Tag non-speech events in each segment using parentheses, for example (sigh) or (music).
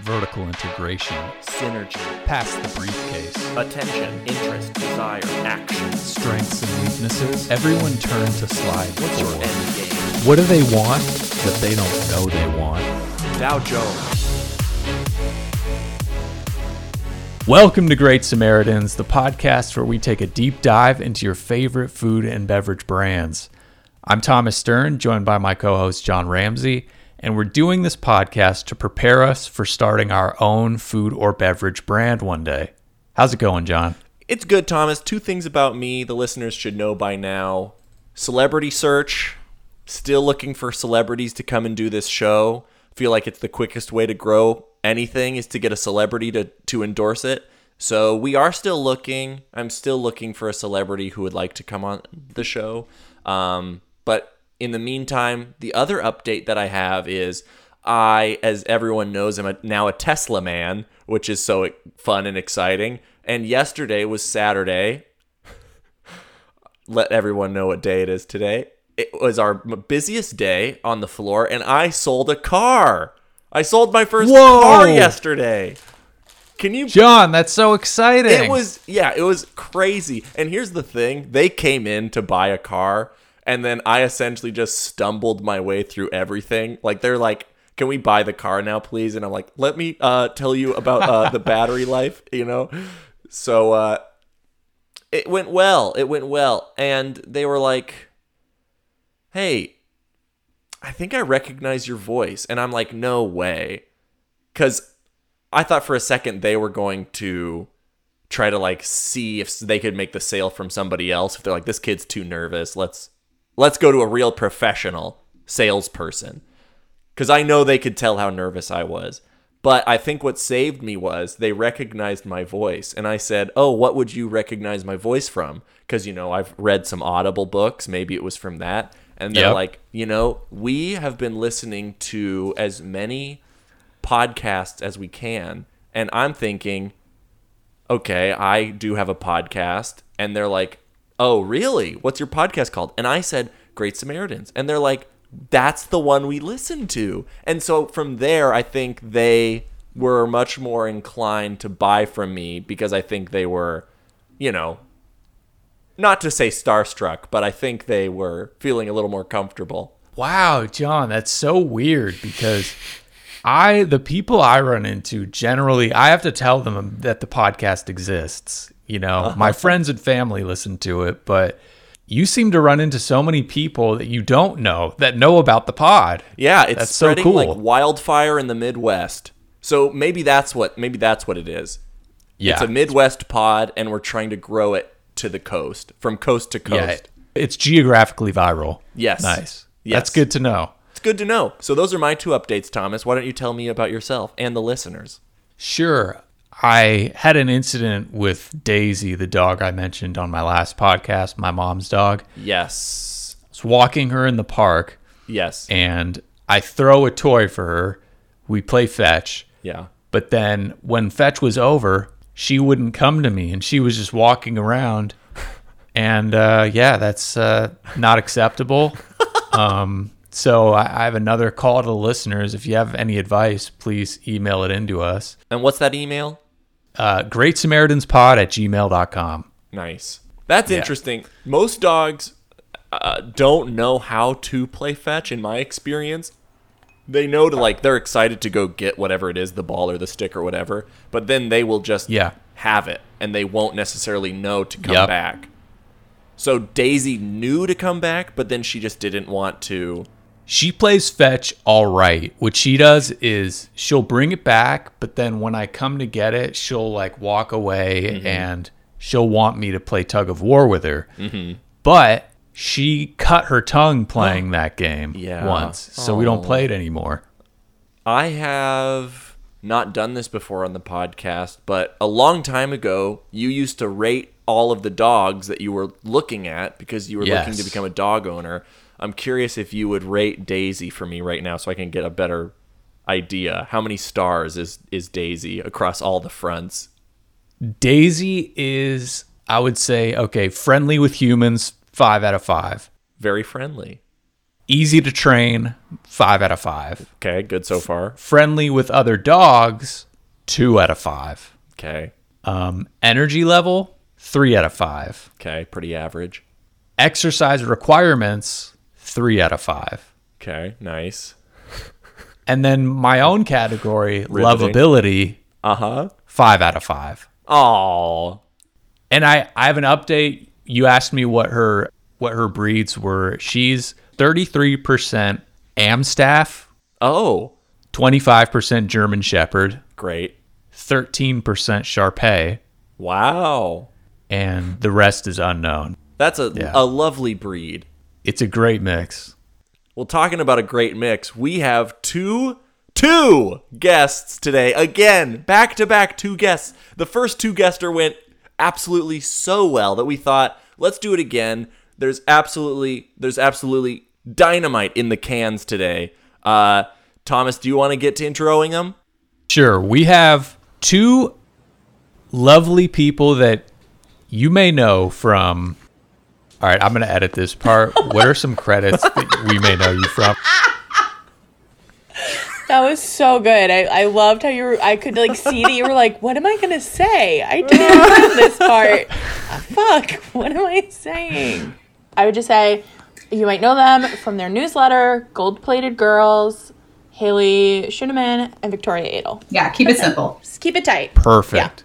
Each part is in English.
vertical integration, synergy, pass the briefcase, attention, interest, desire, action. strengths and weaknesses. Everyone turn to slide What's your end game? What do they want that they don't know they want? Dow Jones. Welcome to Great Samaritans, the podcast where we take a deep dive into your favorite food and beverage brands. I'm Thomas Stern, joined by my co host John Ramsey, and we're doing this podcast to prepare us for starting our own food or beverage brand one day. How's it going, John? It's good, Thomas. Two things about me the listeners should know by now. Celebrity search. Still looking for celebrities to come and do this show. Feel like it's the quickest way to grow anything is to get a celebrity to, to endorse it. So we are still looking. I'm still looking for a celebrity who would like to come on the show. Um, but in the meantime, the other update that I have is I, as everyone knows, I'm a, now a Tesla man, which is so fun and exciting. And yesterday was Saturday. Let everyone know what day it is today. It was our busiest day on the floor, and I sold a car. I sold my first Whoa! car yesterday. Can you John, that's so exciting. it was yeah, it was crazy. And here's the thing: they came in to buy a car, and then I essentially just stumbled my way through everything. Like they're like, "Can we buy the car now, please?" And I'm like, "Let me uh, tell you about uh, the (laughs) battery life," you know. So uh, it went well. It went well, and they were like, "Hey." I think I recognize your voice. And I'm like, no way. Because I thought for a second they were going to try to like see if they could make the sale from somebody else. If they're like, this kid's too nervous, let's let's go to a real professional salesperson. Because I know they could tell how nervous I was. But I think what saved me was they recognized my voice. And I said, Oh, what would you recognize my voice from? Because, you know, I've read some Audible books. Maybe it was from that. And they're Yep. like, you know, we have been listening to as many podcasts as we can. And I'm thinking, okay, I do have a podcast. And they're like, oh, really? What's your podcast called? And I said, Great Samaritans. And they're like, that's the one we listen to. And so from there, I think they were much more inclined to buy from me because I think they were, you know, not to say starstruck, but I think they were feeling a little more comfortable. Wow, John, that's so weird because I the people I run into generally I have to tell them that the podcast exists. You know, uh-huh. my friends and family listen to it, but you seem to run into so many people that you don't know that know about the pod. Yeah, it's That's so spreading cool. like wildfire in the Midwest. So maybe that's what maybe that's what it is. Yeah. It's a Midwest pod, and we're trying to grow it to the coast, from coast to coast. yeah, it's geographically viral. Yes. Nice. Yes. That's good to know. It's good to know. So those are my two updates, Thomas. Why don't you tell me about yourself and the listeners? Sure. I had an incident with Daisy, the dog I mentioned on my last podcast, my mom's dog. Yes. I was walking her in the park Yes. and I throw a toy for her. We play fetch. yeah. But then when fetch was over, she wouldn't come to me and she was just walking around. (laughs) And uh, yeah, that's uh, not acceptable. (laughs) um, so I, I have another call to the listeners. If you have any advice, please email it into us. And what's that email? Uh, Great Samaritans Pod at gmail.com. Nice. That's interesting. Most dogs uh, don't know how to play fetch, in my experience. They know to like they're excited to go get whatever it is, the ball or the stick or whatever, but then they will just Yeah. have it and they won't necessarily know to come Yep. back. So Daisy knew to come back, but then she just didn't want to. She plays fetch all right. What she does is she'll bring it back, but then when I come to get it, she'll like walk away Mm-hmm. and she'll want me to play tug of war with her. Mm-hmm. But she cut her tongue playing that game Yeah. once, so we don't Oh. play it anymore. I have not done this before on the podcast, but a long time ago, you used to rate all of the dogs that you were looking at because you were looking to become a dog owner. I'm curious if you would rate Daisy for me right now so I can get a better idea. How many stars is, is Daisy across all the fronts? Daisy is, I would say, okay, friendly with humans, five out of five. Very friendly. easy to train, five out of five. Okay, good so far. Friendly with other dogs, two out of five. Okay. Um, energy level, three out of five. Okay, pretty average. Exercise requirements, three out of five. Okay, nice. And then my own category, Riveting. lovability, Uh-huh. five out of five. Oh. And I, I have an update. You asked me what her what her breeds were. She's 33% Amstaff, Oh, 25% German Shepherd, great. 13% Shar-Pei, Wow. and the rest is unknown. That's a Yeah. a lovely breed. It's a great mix. Well, talking about a great mix, we have two two guests today. Again, back to back two guests. The first two guester went absolutely so well that we thought, let's do it again. There's absolutely there's absolutely dynamite in the cans today. Uh Thomas, do you want to get to introing them? Sure, we have two lovely people that you may know from. All right, I'm going to edit this part. what are some credits that we may know you from? That was so good. I, I loved how you were. I could like see that you were like, "What am I gonna say?" I didn't have this part. Ah, fuck. What am I saying? I would just say you might know them from their newsletter, Gold Plated Girls, Haley Schuneman, and Victoria Adel. Yeah, keep it simple. Just keep it tight. Perfect.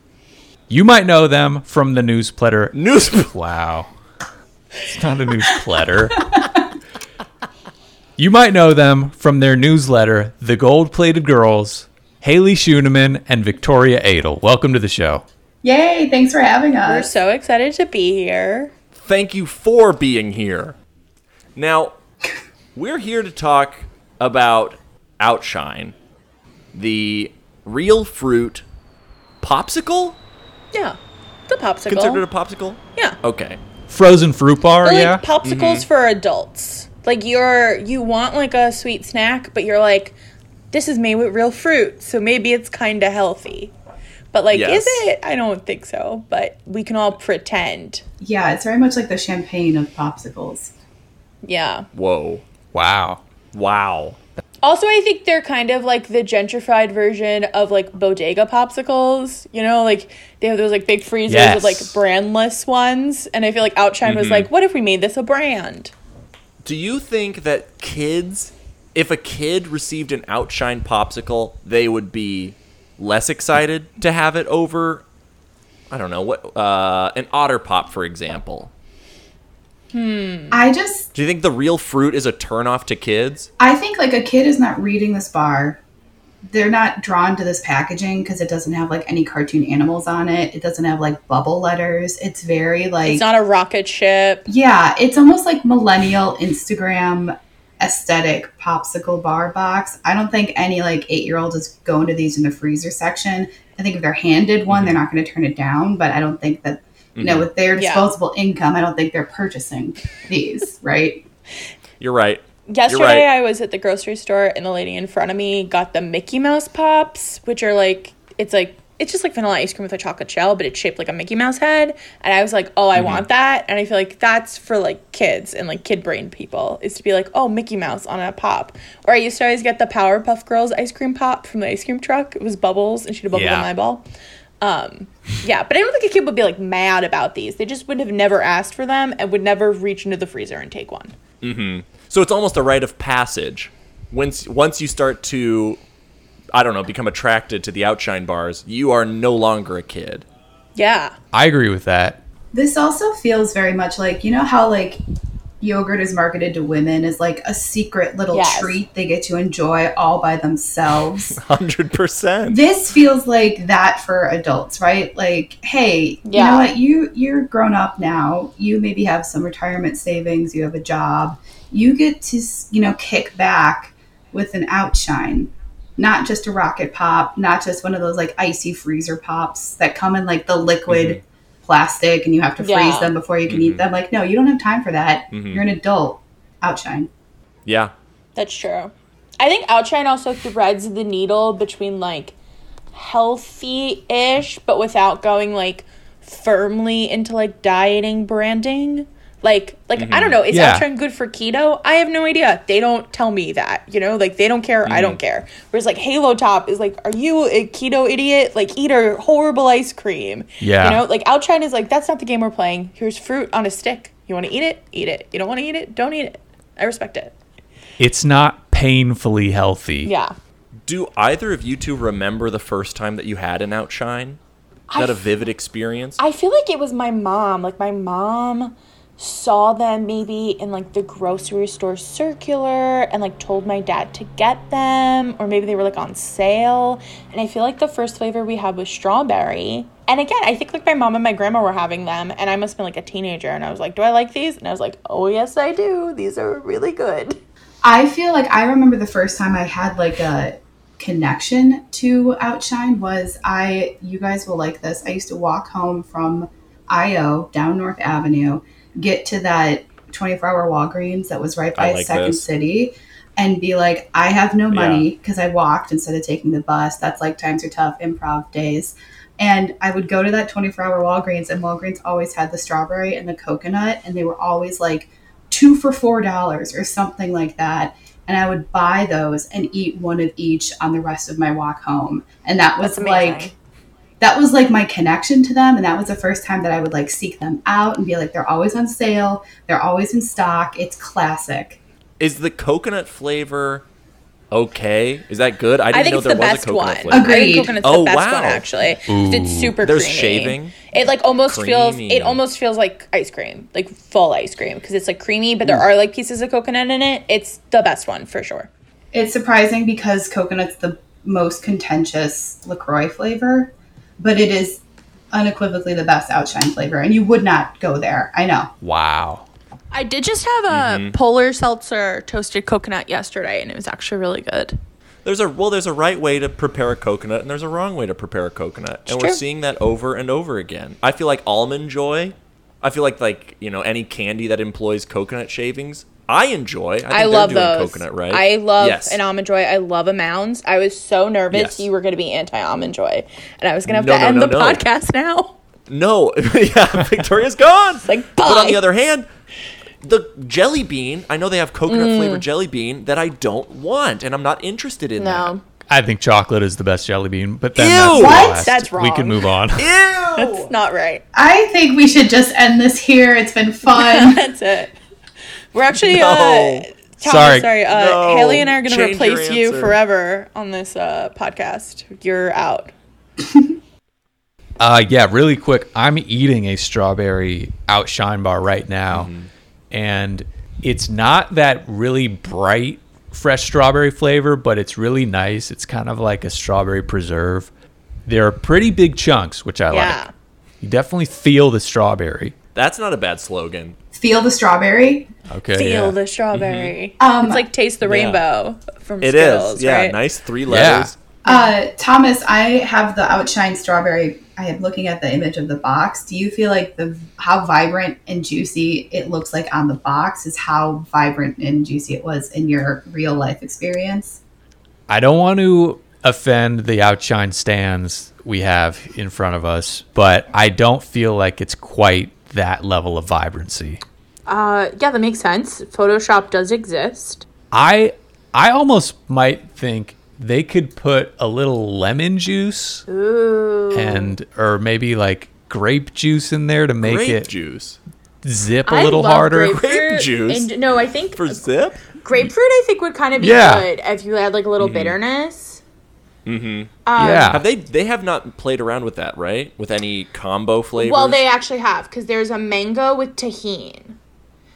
You might know them from the newsletter. News Wow. It's not a newsletter. you might know them from their newsletter, The Gold Plated Girls, Haley Schuneman, and Victoria Adel. Welcome to the show. Yay, thanks for having us. We're so excited to be here. thank you for being here. Now, we're here to talk about Outshine, the real fruit popsicle. Yeah, the popsicle. Considered a popsicle? yeah. Okay. Frozen fruit bar, like yeah? popsicles mm-hmm. for adults. Like you're you want like a sweet snack, but you're like, this is made with real fruit, so maybe it's kind of healthy. But like, Yes. is it? I don't think so. But we can all pretend. Yeah, it's very much like the champagne of popsicles. Yeah. Whoa. wow. Wow. Also, I think they're kind of like the gentrified version of like bodega popsicles. You know, like they have those like big freezers Yes. with like brandless ones, and I feel like Outshine was like, what if we made this a brand? Do you think that kids, if a kid received an Outshine popsicle, they would be less excited to have it over, I don't know, what, uh, an Otter Pop, for example? Hmm. I just Do you think the real fruit is a turnoff to kids? I think like a kid is not reading this bar. They're not drawn to this packaging because it doesn't have like any cartoon animals on it. It doesn't have like bubble letters. It's very like It's not a rocket ship. Yeah, it's almost like millennial Instagram aesthetic popsicle bar box. I don't think any like eight year old is going to these in the freezer section. I think if they're handed one, they're mm-hmm. not going to turn it down. But I don't think that you know with their Yeah. disposable income, I don't think they're purchasing these. (laughs) Right? You're right. Yesterday, right. I was at the grocery store, and the lady in front of me got the Mickey Mouse pops, which are like it's like it's just like vanilla ice cream with a chocolate shell, but it's shaped like a Mickey Mouse head. And I was like, oh, I mm-hmm. want that. And I feel like that's for like kids and like kid brain people is to be like, oh, Mickey Mouse on a pop. Or I used to always get the Powerpuff Girls ice cream pop from the ice cream truck. It was bubbles, and she had a bubble Yeah. in my eyeball. Um, yeah, but I don't think a kid would be like mad about these. They just would have never asked for them and would never reach into the freezer and take one. Mm-hmm. So it's almost a rite of passage. Once once you start to, I don't know, become attracted to the Outshine bars, you are no longer a kid. Yeah. I agree with that. This also feels very much like you know how like yogurt is marketed to women as like a secret little Yes. treat they get to enjoy all by themselves. (laughs) Hundred percent. this feels like that for adults right like hey yeah. you know what you you're grown up now you maybe have some retirement savings you have a job you get to you know kick back with an outshine not just a rocket pop not just one of those like icy freezer pops that come in like the liquid mm-hmm. Plastic and you have to freeze Yeah. them before you can eat mm-hmm. them like no you don't have time for that mm-hmm. you're an adult outshine Yeah. That's true. I think Outshine also threads the needle between like healthy ish, but without going like firmly into like dieting branding. Like, like I don't mm-hmm. know. Is Yeah. Outshine good for keto? I have no idea. They don't tell me that. You know, like they don't care. I don't mm. care. Whereas like Halo Top is like, are you a keto idiot? Like eat a horrible ice cream. Yeah. You know, like Outshine is like that's not the game we're playing. Here's fruit on a stick. You want to eat it? Eat it. You don't want to eat it? Don't eat it. I respect it. It's not painfully healthy. Yeah. Do either of you two remember the first time that you had an outshine? Is that a f- vivid experience? I feel like it was my mom. Like my mom saw them maybe in like the grocery store circular and like told my dad to get them or maybe they were like on sale. And I feel like the first flavor we had was strawberry. And again, I think like my mom and my grandma were having them and I must have been like a teenager and I was like, "Do I like these?" And I was like, "Oh, yes, I do. These are really good." I feel like I remember the first time I had like a connection to Outshine was I you guys will like this. I used to walk home from IO down North Avenue, get to that 24 hour Walgreens that was right by like Second this. City and be like, I have no money because I walked instead of taking the bus. That's like times are tough improv days. And I would go to that 24 hour Walgreens, and Walgreens always had the strawberry and the coconut, and they were always like two for four dollars or something like that. And I would buy those and eat one of each on the rest of my walk home. And that was That's like that was like my connection to them and that was the first time that I would like seek them out and be like they're always on sale, they're always in stock, it's classic. Is the coconut flavor okay? Is that good? I I didn't think know it's there the was a best coconut one. flavor. I think Agreed. coconut's Oh, the best wow. one actually. 'cause It's super There's creamy. shaving? It like almost feels it almost feels like ice cream, like full ice cream because it's like creamy, but there mm. are like pieces of coconut in it. It's the best one for sure. It's surprising because coconut's the most contentious LaCroix flavor, but it is unequivocally the best outshine flavor. And you would not go there. I know. Wow. I did just have a mm-hmm. polar seltzer toasted coconut yesterday, and it was actually really good. There's a well, there's a right way to prepare a coconut, and there's a wrong way to prepare a coconut, and we're seeing that over and over again. I feel like almond joy. I feel like like you know any candy that employs coconut shavings. I enjoy. I, think I they're love doing those. coconut, right? I love yes. an almond joy. I love a mounds. I was so nervous Yes. you were going to be anti almond joy, and I was going to have No, to no, end no, the no. podcast now. No, (laughs) yeah, Victoria's gone. like, but on the other hand, the jelly bean. I know they have coconut Mm. flavored jelly bean that I don't want, and I'm not interested in No, I think chocolate is the best jelly bean, but then Ew! that's the What? last. That's We can move on. Ew. (laughs) that's not right. I think we should just end this here. It's been fun. (laughs) That's it. We're actually (laughs) No. uh Thomas, Sorry. sorry. Uh No. Haley and I are gonna replace you forever on this uh podcast. You're out. Uh, yeah, really quick. I'm eating a strawberry outshine bar right now, Mm-hmm. and it's not that really bright fresh strawberry flavor, but it's really nice. It's kind of like a strawberry preserve. They're pretty big chunks, which I Yeah. like. You definitely feel the strawberry. That's not a bad slogan. Feel the strawberry. Okay. Feel yeah. the strawberry. Um, it's like taste the rainbow from It is. Skittles, Yeah, right? nice three letters. Uh, Thomas, I have the outshine strawberry. I am looking at the image of the box. Do you feel like the how vibrant and juicy it looks like on the box is how vibrant and juicy it was in your real life experience? I don't want to offend the outshine stands we have in front of us, but I don't feel like it's quite that level of vibrancy. Uh yeah, that makes sense. Photoshop does exist. I I almost might think they could put a little lemon juice Ooh. and or maybe like grape juice in there to make Grape it juice zip a I little love harder. grapefruit, Grape juice? And, no, I think for zip. grapefruit I think would kind of be Yeah. good if you had like a little bitterness. Mm-hmm. yeah. Have they? They have not played around with that, right? With any combo flavors. Well, they actually have because there's a mango with Tajín,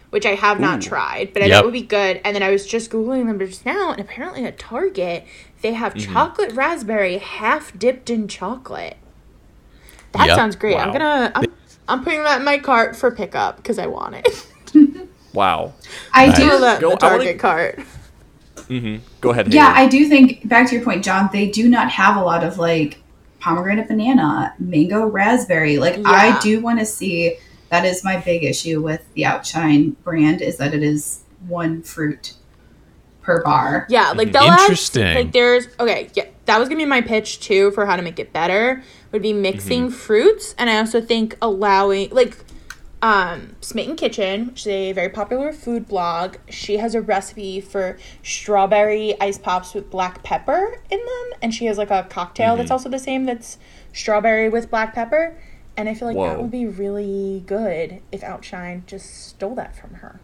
which I have not tried, but I know Yep. it would be good. And then I was just googling them just now, and apparently at Target they have Mm-hmm. chocolate raspberry half dipped in chocolate. That Yep. sounds great. I'm gonna. I'm, I'm putting that in my cart for pickup because I want it. (laughs) Wow. I Nice. do. Throw that in Go- the I wanna- Target cart. Go ahead. Yeah, I do think back to your point, John. They do not have a lot of like pomegranate banana, mango raspberry. Like Yeah. I do want to see. That is my big issue with the Outshine brand is that it is one fruit per bar. Yeah, like they'll add- Interesting. like there's okay, yeah, that was gonna be my pitch too for how to make it better. Would be mixing mm-hmm. fruits, and I also think allowing like Um, Smitten Kitchen, which is a very popular food blog, she has a recipe for strawberry ice pops with black pepper in them, and she has like a cocktail that's also the same. That's strawberry with black pepper, and I feel like that would be really good if Outshine just stole that from her.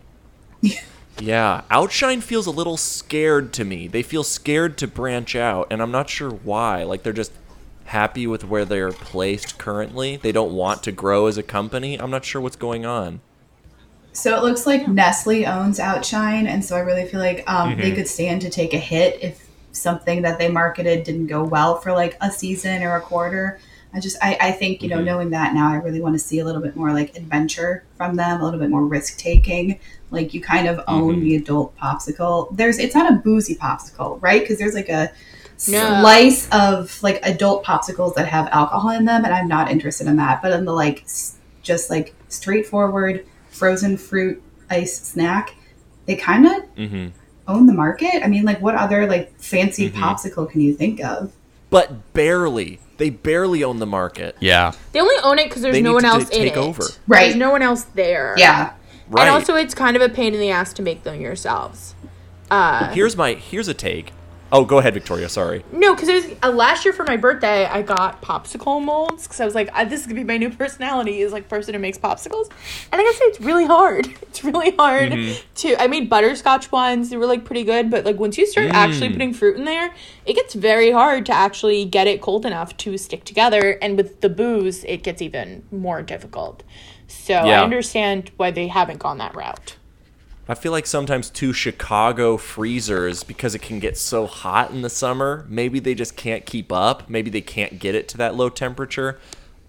Yeah, Outshine feels a little scared to me. They feel scared to branch out, and I'm not sure why. Like they're just happy with where they're placed currently. They don't want to grow as a company. I'm not sure what's going on. So it looks like Nestle owns Outshine, and so I really feel like um, Mm-hmm. they could stand to take a hit if something that they marketed didn't go well for like a season or a quarter. I just, I, I think Mm-hmm. you know, knowing that now, I really want to see a little bit more like adventure from them, a little bit more risk taking. Like you kind of own Mm-hmm. the adult popsicle. There's, it's not a boozy popsicle, right? Because there's like a No. slice of like adult popsicles that have alcohol in them, and I'm not interested in that. But in the like, s- just like straightforward frozen fruit ice snack, they kind of Mm-hmm. own the market. I mean, like, what other like fancy Mm-hmm. popsicle can you think of? But barely. They barely own the market. Yeah. They only own it because there's They no need one to else t- in take it. over. Right. There's no one else there. Yeah, Right. And also, it's kind of a pain in the ass to make them yourselves. Uh, here's my here's a take. Oh, go ahead, Victoria. Sorry. no, because it was uh, last year for my birthday, I got popsicle molds because I was like, uh, this is gonna be my new (laughs) personality is like person who makes popsicles. And I gotta say, it's really hard. (laughs) It's really hard to. I made butterscotch ones; they were like pretty good, but like once you start actually putting fruit in there, it gets very hard to actually get it cold enough to stick together. And with the booze, it gets even more difficult. So I understand why they haven't gone that route. I feel like sometimes too Chicago freezers because it can get so hot in the summer. Maybe they just can't keep up. Maybe they can't get it to that low temperature.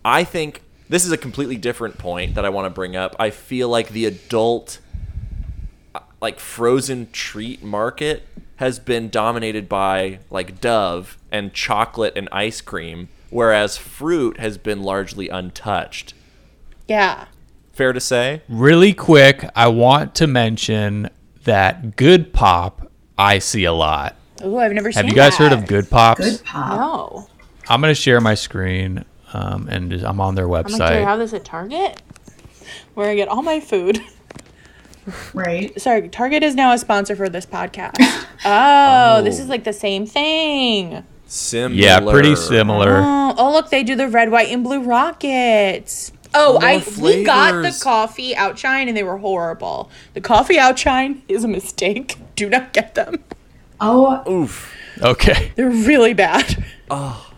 I think this is a completely different point that I want to bring up. I feel like the adult uh, like frozen treat market has been dominated by like Dove and chocolate and ice cream, whereas fruit has been largely untouched. Yeah. Fair to say? Really quick, I want to mention that Good Pop I see a lot. Oh, I've never seen. Have you guys heard of Good Pops? good pop. No. I'm gonna share my screen, um, and just- I'm on their I'm like, do I have this at Target? Where I get all my food. Right? (laughs) Sorry, Target is now a sponsor for this podcast. (laughs) Oh, this is like the same thing. Similar. yeah, pretty similar. Oh, oh, look, they do the red, white, and blue rockets. Oh, More I we got the coffee outshine and they were horrible. The coffee outshine is a mistake. Do not get them. Oh, Oof. Okay. They're really bad. Oh,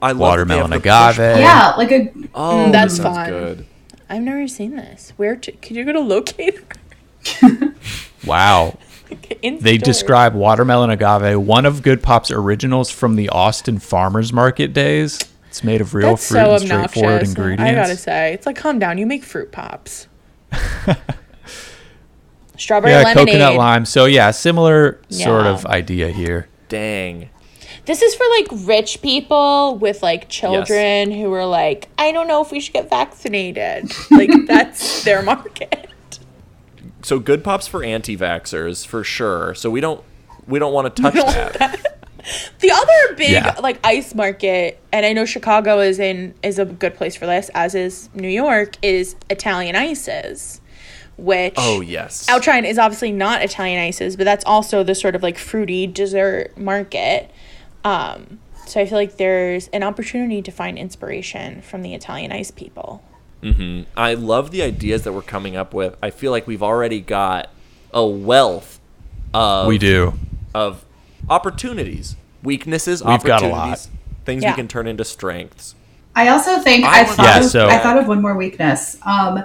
I love Watermelon that they have the agave. push- yeah, like a Oh, mm, that's that fun. good. I've never seen this. Where to, could you go to locate? (laughs) Wow. (laughs) In They store. describe watermelon agave, one of Good Pop's originals from the Austin Farmers Market days. It's made of real That's fruit so and straightforward obnoxious. ingredients. I gotta say, it's like, calm down. You make fruit pops. (laughs) Strawberry yeah, lemonade. coconut lime. So yeah, similar sort of idea here. Dang. This is for like rich people with like children who are like, I don't know if we should get vaccinated. (laughs) like that's their market. So good pops for anti-vaxxers for sure. So we don't we don't want to touch that. (laughs) The other big Yeah. like ice market, and I know Chicago is in is a good place for this, as is New York, is Italian ices, which Oh yes. Outshine is obviously not Italian ices, but that's also the sort of like fruity dessert market. Um, so I feel like there's an opportunity to find inspiration from the Italian ice people. I love the ideas that we're coming up with. I feel like we've already got a wealth of We do. of opportunities, weaknesses, We've got a lot. things Yeah. we can turn into strengths. I also think I I, thought Yeah, of, so- I thought of one more weakness. Um,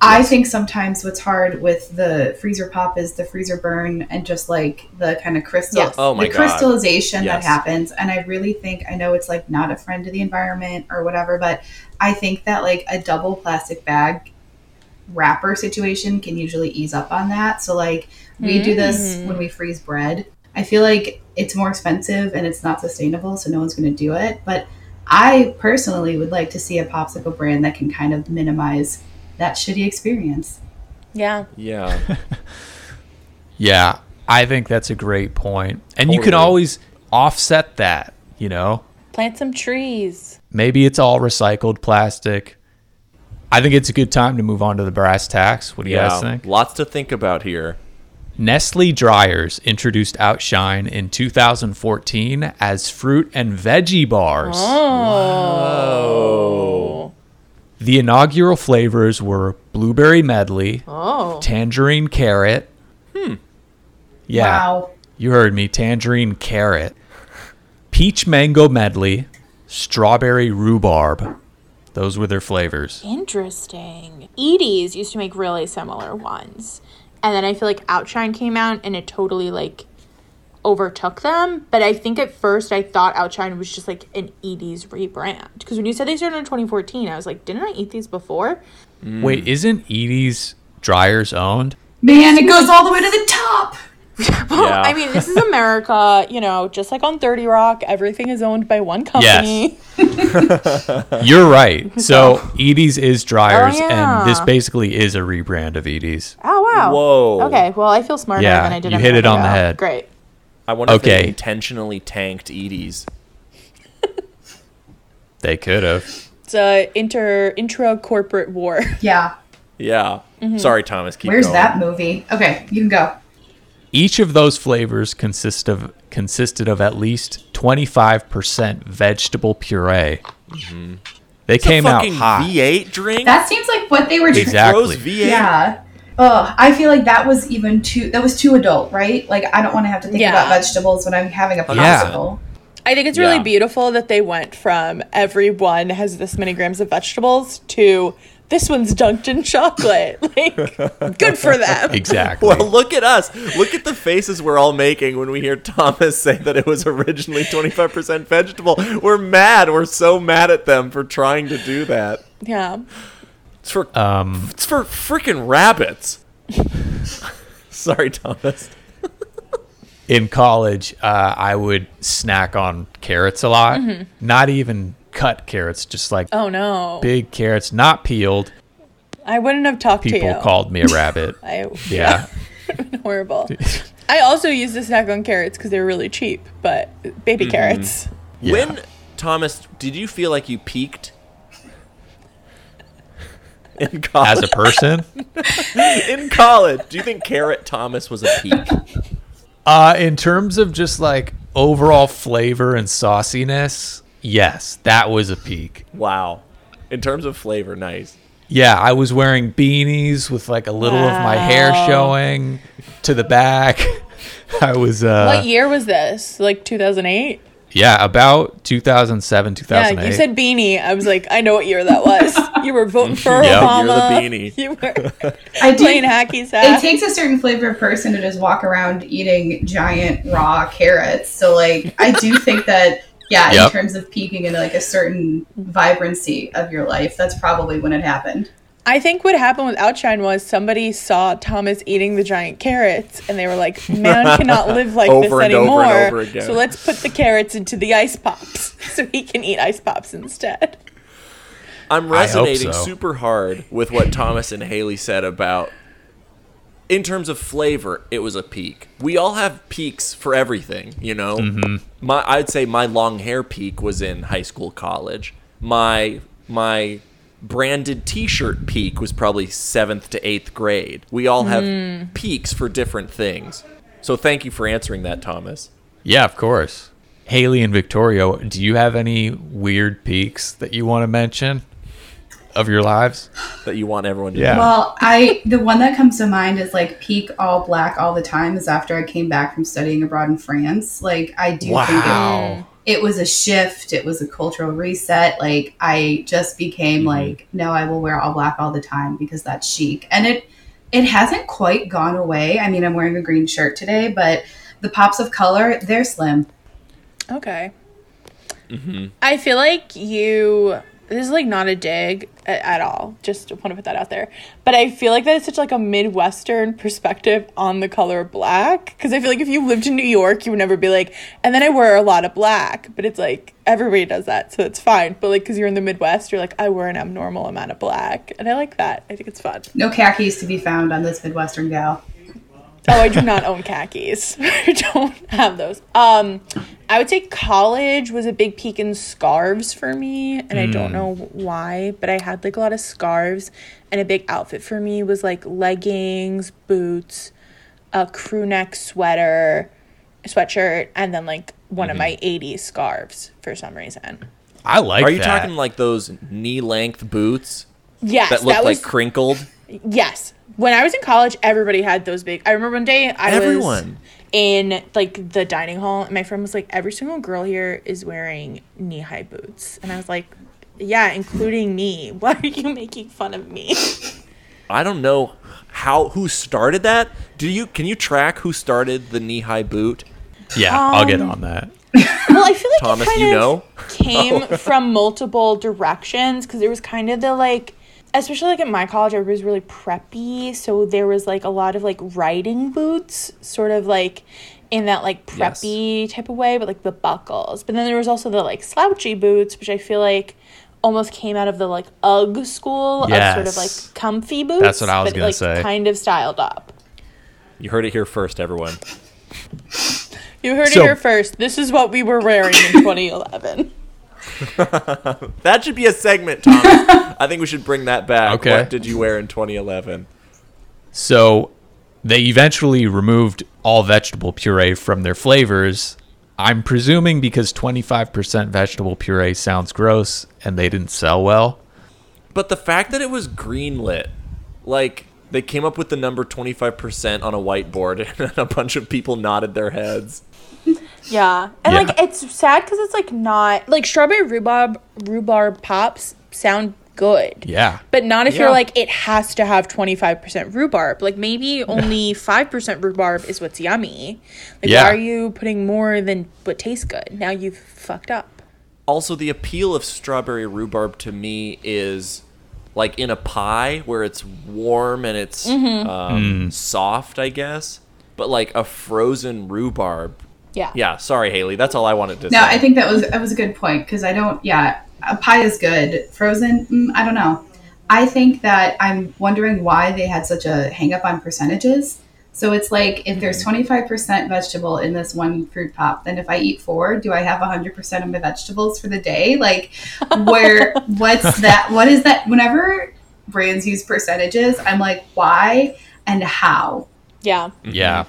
I think sometimes what's hard with the freezer pop is the freezer burn and just like the kind of crystal, Yes. Oh my the God. crystallization that happens. And I really think I know it's like not a friend to the environment or whatever, but I think that like a double plastic bag wrapper situation can usually ease up on that. So like we do this when we freeze bread. I feel like it's more expensive and it's not sustainable, so no one's going to do it. But I personally would like to see a popsicle brand that can kind of minimize that shitty experience. Yeah. Yeah. (laughs) Yeah, I think that's a great point. And you can always offset that, you know? Plant some trees. Maybe it's all recycled plastic. I think it's a good time to move on to the brass tacks. What do you guys think? lots to think about here. Nestle Dreyer's introduced Outshine in 2014 as fruit and veggie bars. Oh. The inaugural flavors were blueberry medley, Oh. tangerine carrot. Hmm. Yeah. Wow. You heard me. Tangerine carrot. Peach mango medley, strawberry rhubarb. Those were their flavors. Interesting. Edy's used to make really similar ones. And then I feel like Outshine came out and it totally like overtook them. But I think at first I thought Outshine was just like an Edy's rebrand. Because when you said they started in 2014, I was like, didn't I eat these before? Wait, isn't Edy's Dreyer's owned? Man, it goes all the way to the top. (laughs) Well, Yeah. I mean, this is America, you know, just like on 30 Rock, everything is owned by one company. (laughs) (laughs) You're right. So Edy's is Dreyer's, Oh, yeah. and this basically is a rebrand of Edy's. Oh, wow. Whoa. Okay, well, I feel smarter Yeah, than I did you hit it on the head. Great. I wonder if Okay. they intentionally tanked Edy's. They could have. It's a inter intra corporate war. Yeah. Yeah. Mm-hmm. Sorry, Thomas. Keep Where's going. that movie? Okay, you can go. Each of those flavors consist of consisted of at least 25% vegetable puree. Mm-hmm. They It's a came out fucking hot. V8 drink. That seems like what they were trying. Exactly. Rose V8. Yeah. Oh, I feel like that was even too. That was too adult, right? Like I don't want to have to think Yeah. about vegetables when I'm having a Yeah. I think it's really Yeah. beautiful that they went from everyone has this many grams of vegetables to this one's dunked in chocolate. (laughs) Like, good for them. Exactly. Well, look at us. Look at the faces we're all making when we hear Thomas say that it was originally 25% vegetable. We're mad. We're so mad at them for trying to do that. Yeah. It's for um, it's for freaking rabbits. (laughs) Sorry, Thomas. in college, uh, I would snack on carrots a lot. Not even cut carrots, just like Oh no. big carrots, not peeled. I wouldn't have talked People to you. called me a rabbit. (laughs) I yeah. (laughs) horrible. (laughs) I also used to snack on carrots because they're really cheap, but baby carrots. Yeah. When Thomas, did you feel like you peaked in college? As a person, in college, do you think Carrot Thomas was a peak? uh, in terms of just like overall flavor and sauciness, yes, that was a peak. Wow. In terms of flavor, nice. Yeah, I was wearing beanies with like a little of my hair showing to the back. (laughs) I was uh what year was this? Like 2008? yeah, about 2007, 2008. Yeah, 2008. you said beanie. I was like, I know what year that was. You were voting for (laughs) Yep. Obama. You're the beanie. (laughs) You were I do. playing hacky It takes a certain flavor of person to just walk around eating giant raw carrots. So, like, I do think that, yeah, Yep. in terms of peaking into like a certain vibrancy of your life, that's probably when it happened. I think what happened with Outshine was somebody saw Thomas eating the giant carrots and they were like, man cannot (laughs) live like this Over and over anymore. and over again. So let's put the carrots into the ice pops (laughs) so he can eat ice pops instead. I'm resonating so. super hard with what Thomas and Haley said about in terms of flavor, it was a peak. We all have peaks for everything, you know. Mm-hmm. My I'd say my long hair peak was in high school, college. My my branded T-shirt peak was probably seventh to eighth grade. We all have Hmm. peaks for different things. So thank you for answering that, Thomas. Yeah, of course. Haley and Victoria, do you have any weird peaks that you want to mention of your lives? That you want everyone to Yeah. know. Well, I the one that comes to mind is like peak all black all the time is after I came back from studying abroad in France. Like I do think it, Wow. it was a shift, it was a cultural reset. Like I just became mm-hmm. like, no, I will wear all black all the time because that's chic. And it it hasn't quite gone away. I mean, I'm wearing a green shirt today, but the pops of color, they're slim. Okay. Mm-hmm. I feel like you. This is like not a dig at, at all. Just want to put that out there. But I feel like that is such like a midwestern perspective on the color black. Because I feel like if you lived in New York, you would never be like. And then I wear a lot of black. But it's like everybody does that, so it's fine. But like because you're in the Midwest, you're like I wear an abnormal amount of black, and I like that. I think it's fun. No khakis to be found on this Midwestern gal. Oh, I do not own khakis. (laughs) I don't have those. Um, I would say college was a big peak in scarves for me, and I don't know why, but I had like a lot of scarves, and a big outfit for me was like leggings, boots, a crew neck sweater, sweatshirt, and then like one of my 80s scarves for some reason. I like Are you that. talking like those knee length boots Yes, that look that was like crinkled? Yes. When I was in college, everybody had those big. I remember one day I was Everyone. in like the dining hall, and my friend was like, "Every single girl here is wearing knee high boots," and I was like, "Yeah, including me. (laughs) Why are you making fun of me?" I don't know how who started that. Do you can you track who started the knee high boot? Yeah, I'll get Um, on that. well, I feel like Thomas, it kind you of know? came (laughs) from multiple directions because there was kind of the like. Especially like at my college, everybody was really preppy, so there was like a lot of like riding boots, sort of like in that like Yes. preppy type of way, but like the buckles. But then there was also the like slouchy boots, which I feel like almost came out of the like UGG school of sort of like comfy boots. That's what I was but, gonna like, say. Kind of styled up. You heard it here first, everyone. You heard So- it here first. This is what we were wearing in (laughs) 2011. (laughs) That should be a segment, Thomas. (laughs) I think we should bring that back. Okay. What did you wear in 2011? So they eventually removed all vegetable puree from their flavors. I'm presuming because 25% vegetable puree sounds gross and they didn't sell well. But the fact that it was greenlit, like they came up with the number 25% on a whiteboard (laughs) and a bunch of people nodded their heads. Yeah, and Yeah. like it's sad because it's like not like strawberry rhubarb rhubarb pops sound good. Yeah. But not if Yeah. you're like it has to have 25% rhubarb. Like maybe only 5% rhubarb is what's yummy. Like Yeah. why are you putting more than what tastes good? Now you've fucked up. Also, the appeal of strawberry rhubarb to me is like in a pie where it's warm and it's Mm-hmm. um, soft, I guess. But like a frozen rhubarb. Yeah. Yeah, sorry, Haley. That's all I wanted to No, say. No, I think that was that was a good point because I don't. Yeah, a pie is good. Frozen, mm, I don't know. I think that I'm wondering why they had such a hang up on percentages. So it's like if there's 25% vegetable in this one fruit pop, then if I eat four, do I have 100% of my vegetables for the day? Like, (laughs) where, what's that? What is that? Whenever brands use percentages, I'm like, why and how? Yeah. Yeah.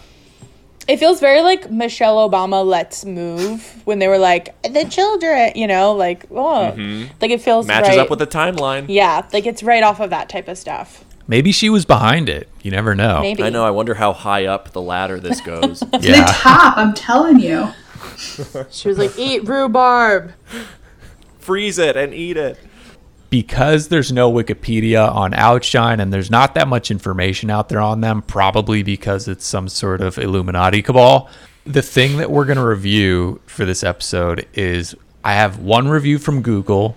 It feels very like Michelle Obama Let's Move when they were like the children, you know, like oh, like it feels Matches right. up with the timeline. yeah, like it's right off of that type of stuff. Maybe she was behind it. You never know. Maybe. I know. I wonder how high up the ladder this (laughs) goes. To the Yeah. top, I'm telling you. (laughs) She was like, eat rhubarb. Freeze it and eat it. Because there's no Wikipedia on Outshine and there's not that much information out there on them, probably because it's some sort of Illuminati cabal. The thing that we're going to review for this episode is I have one review from Google,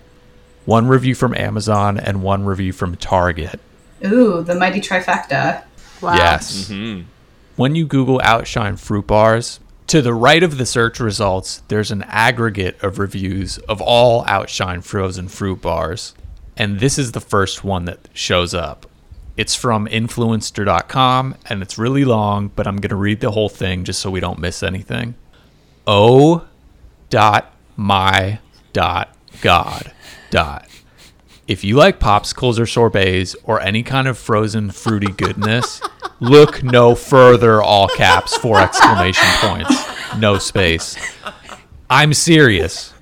one review from Amazon, and one review from Target. Ooh, the mighty trifecta. Wow. Yes. Mm-hmm. When you Google Outshine fruit bars, to the right of the search results, there's an aggregate of reviews of all Outshine frozen fruit bars. And this is the first one that shows up. It's from influenster.com and it's really long, but I'm going to read the whole thing just so we don't miss anything. O dot my dot god dot if you like popsicles or sorbets or any kind of frozen fruity goodness, look no further, all caps, four exclamation points, no space. I'm serious.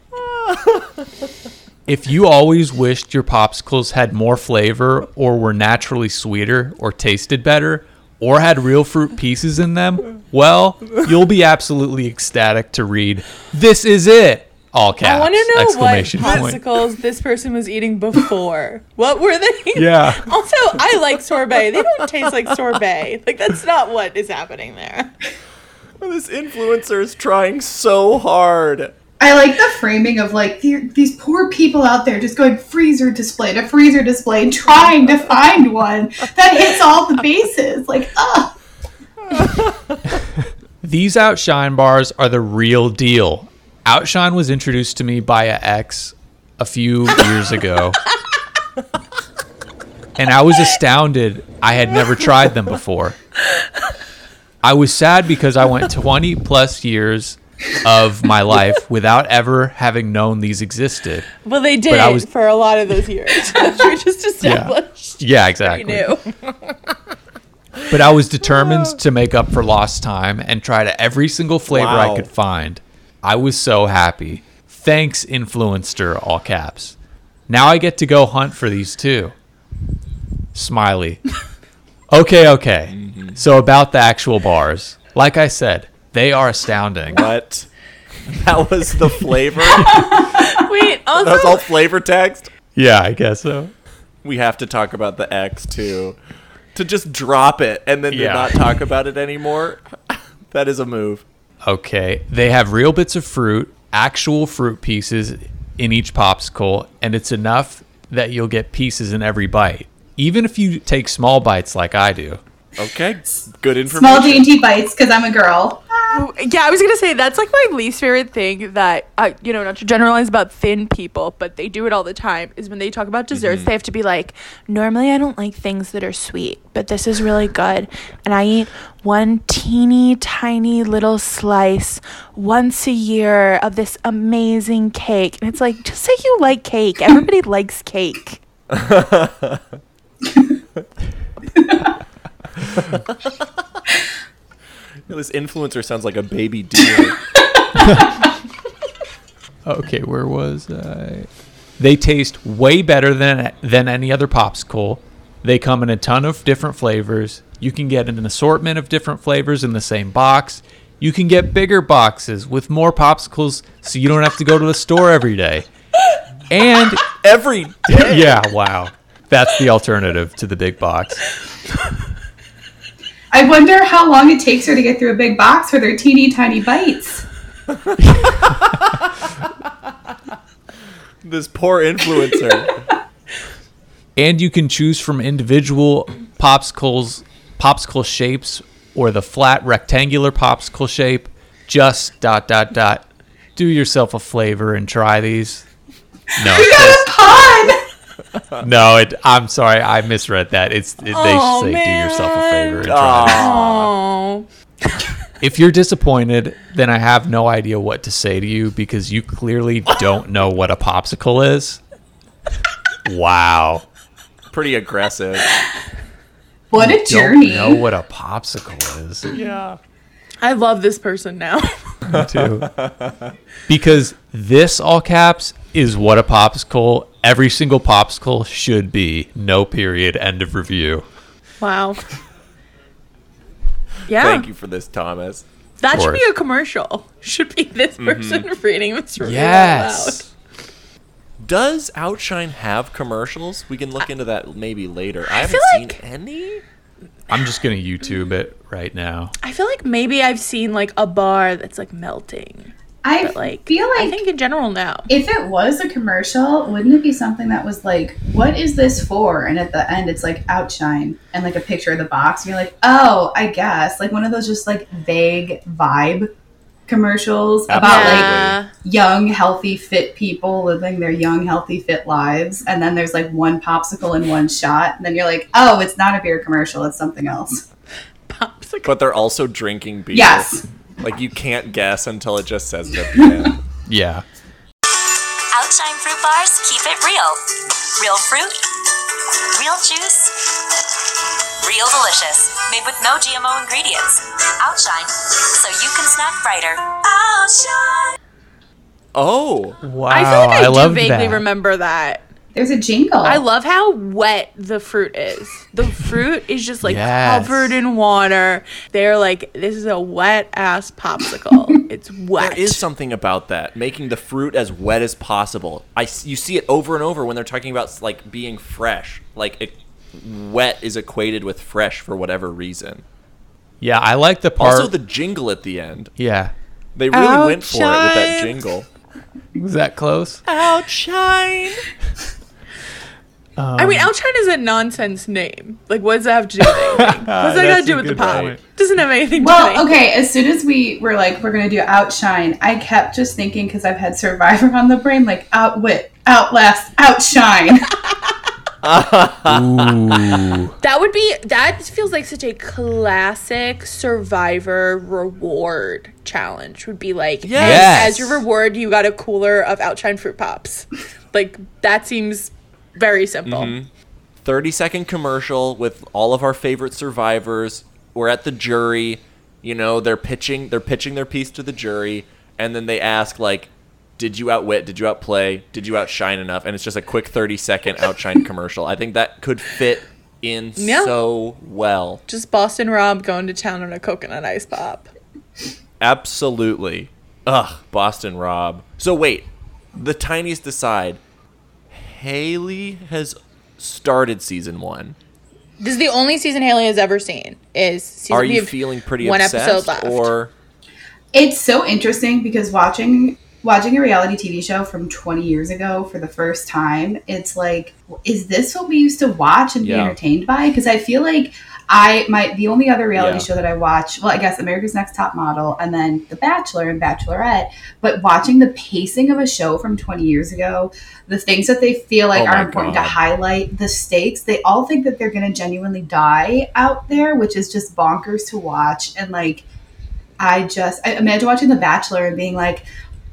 If you always wished your popsicles had more flavor or were naturally sweeter or tasted better or had real fruit pieces in them, well, you'll be absolutely ecstatic to read, This is it! All caps. I want to know what exclamation point. popsicles this person was eating before. what were they? Yeah. (laughs) Also, I like sorbet. They don't taste like sorbet. Like that's not what is happening there. This influencer is trying so hard. I like the framing of like the- these poor people out there just going freezer display to freezer display trying to find one that hits all the bases. Like, ah, (laughs) These Outshine bars are the real deal. Outshine was introduced to me by a ex a few years ago. and I was astounded I had never tried them before. I was sad because I went 20 plus years of my life without ever having known these existed. Well, they did I was- for a lot of those years. (laughs) we just established. Yeah, We exactly. knew. (laughs) But I was determined oh. to make up for lost time and try to every single flavor I could find. I was so happy. Thanks, influencer, all caps. Now I get to go hunt for these too. Smiley. (laughs) Okay, okay. Mm-hmm. So about the actual bars. Like I said, they are astounding. What? That was the flavor. (laughs) Wait, That was all flavor text. Yeah, I guess so. We have to talk about the X too. To just drop it and then Yeah. to not talk about it anymore. that is a move. Okay, they have real bits of fruit, actual fruit pieces in each popsicle, and it's enough that you'll get pieces in every bite. Even if you take small bites like I do. Okay, good information. Small dainty bites because I'm a girl. Oh, yeah, I was gonna say that's like my least favorite thing that I, you know, not to generalize about thin people, but they do it all the time. Is when they talk about desserts, mm-hmm. they have to be like, normally I don't like things that are sweet, but this is really good, and I eat one teeny tiny little slice once a year of this amazing cake, and it's like, just say you like cake. Everybody (laughs) likes cake. (laughs) (laughs) This influencer sounds like a baby deer. (laughs) Okay, where was I? They taste way better than than any other popsicle. They come in a ton of different flavors. You can get an assortment of different flavors in the same box. You can get bigger boxes with more popsicles so you don't have to go to the store every day. And Every day. (laughs) yeah, wow. That's the alternative to the big box. (laughs) I wonder how long it takes her to get through a big box for their teeny tiny bites. (laughs) This poor influencer. And you can choose from individual popsicles, popsicle shapes, or the flat rectangular popsicle shape. Just dot dot dot. Do yourself a flavor and try these. No, we got a Pun! (laughs) no. It, I'm sorry, I misread that. It's it, they Oh, should say do yourself a favor and try. Oh, If you're disappointed, then I have no idea what to say to you because you clearly don't know what a popsicle is. Wow. Pretty aggressive. What a Don't journey. know what a popsicle is. Yeah. I love this person now. (laughs) Me too. because this all caps is what a popsicle, every single popsicle should be. No period. End of review. wow. (laughs) Yeah. Thank you for this, Thomas. That should be a commercial. Should be this mm-hmm. person (laughs) reading this review out Yes. Does Outshine have commercials? We can look into that maybe later. I, haven't feel seen like- any. I'm just gonna YouTube it right now. I feel like maybe I've seen like a bar that's like melting. I But like feel like I think in general now. if it was a commercial, wouldn't it be something that was like, "What is this for?" And at the end, it's like outshine and like a picture of the box, and you're like, "Oh, I guess." Like one of those just like vague vibe commercials about like young, healthy, fit people living their young, healthy, fit lives, and then there's like one popsicle in one shot, and then you're like, "Oh, it's not a beer commercial; it's something else." Popsicle. But they're also drinking beer. Yes. Like you can't guess until it just says it at the end. Yeah. Outshine Fruit Bars keep it real. Real fruit, real juice, real delicious. Made with no GMO ingredients. Outshine, so you can snack brighter. Outshine. Oh. Wow. I feel like I, do love vaguely that. remember that. There's a jingle. I love how wet the fruit is. The fruit is just like Yes. covered in water. They're like, this is a wet ass popsicle. (laughs) it's wet. There is something about that, making the fruit as wet as possible. I you see it over and over when they're talking about like being fresh. Like it, wet is equated with fresh for whatever reason. Yeah, I like the part. Also, the jingle at the end. yeah. They really went for it with that jingle. (laughs) Was that close? Outshine. (laughs) Um, I mean, Outshine is a nonsense name. Like, what does that have to do with anything? (laughs) What's that got to do with the good pop? point. Doesn't have anything to do Well, with okay, as soon as we were like, we're gonna do outshine, I kept just thinking because I've had Survivor on the brain, like outwit, outlast, outshine. Ooh. That would be that feels like such a classic survivor reward challenge. Would be like as- Yes. as, your reward you got a cooler of Outshine fruit pops. (laughs) like that seems very simple. Mm-hmm. 30 second commercial with all of our favorite survivors. We're at the jury. You know, they're pitching they're pitching their piece to the jury and then they ask like did you outwit? Did you outplay? Did you outshine enough? And it's just a quick 30 second outshine commercial. I think that could fit in Yeah. so well. Just Boston Rob going to town on a coconut ice pop. Absolutely. Ugh, Boston Rob. So wait, the tiniest decide. Haley has started season one. This is the only season Haley has ever seen. Is season Are you feeling pretty one obsessed, episode left. or It's so interesting because watching watching a reality TV show from 20 years ago for the first time, it's like, is this what we used to watch and be entertained by? Because I feel like I my the only other reality Yeah. show that I watch, well, I guess America's Next Top Model and then The Bachelor and Bachelorette, but watching the pacing of a show from 20 years ago, the things that they feel like Oh are important God. to highlight, the stakes, they all think that they're going to genuinely die out there, which is just bonkers to watch and like I just I imagine watching The Bachelor and being like,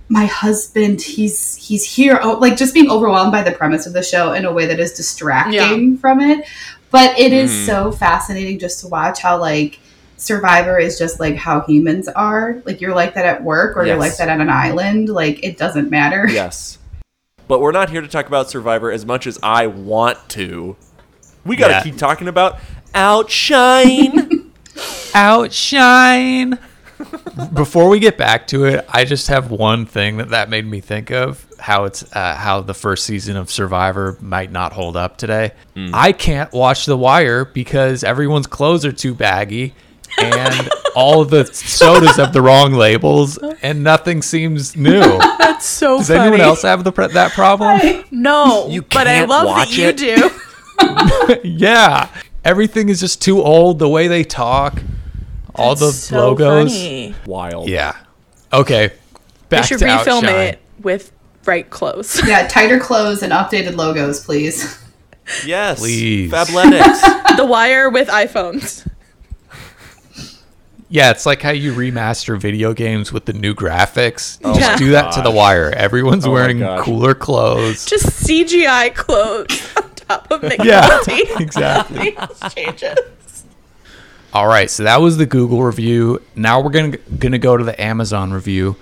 my husband, he's he's here. Oh, like just being overwhelmed by the premise of the show in a way that is distracting from it. But it is Mhm. so fascinating just to watch how like Survivor is just like how humans are. Like you're like that at work or you're like that on an island. Like it doesn't matter. (laughs) yes? But we're not here to talk about Survivor as much as I want to. We got to Yeah. keep talking about outshine. (laughs) Outshine. (laughs) Before we get back to it, I just have one thing that that made me think of how it's uh, how the first season of Survivor might not hold up today. I can't watch The Wire because everyone's clothes are too baggy and all the sodas have the wrong labels and nothing seems new. (laughs) That's so Does funny. anyone else have the pre- that problem? No, You but I can't love watch that you it. do. (laughs) yeah. Everything is just too old. The way they talk, all the so logos. funny. Wild. Yeah. Okay. They Back should to refilm Outshine. it with right clothes. (laughs) Yeah, tighter clothes and updated logos, please. Yes. Please. Fabletics. (laughs) the Wire with iPhones. Yeah, it's like how you remaster video games with the new graphics. Oh Yeah. Just do that to the wire. Everyone's Oh wearing cooler clothes. Just CGI clothes (laughs) on top of Nick Yeah, exactly. Changes. All right, so that was the Google review. Now we're gonna gonna go to the Amazon review.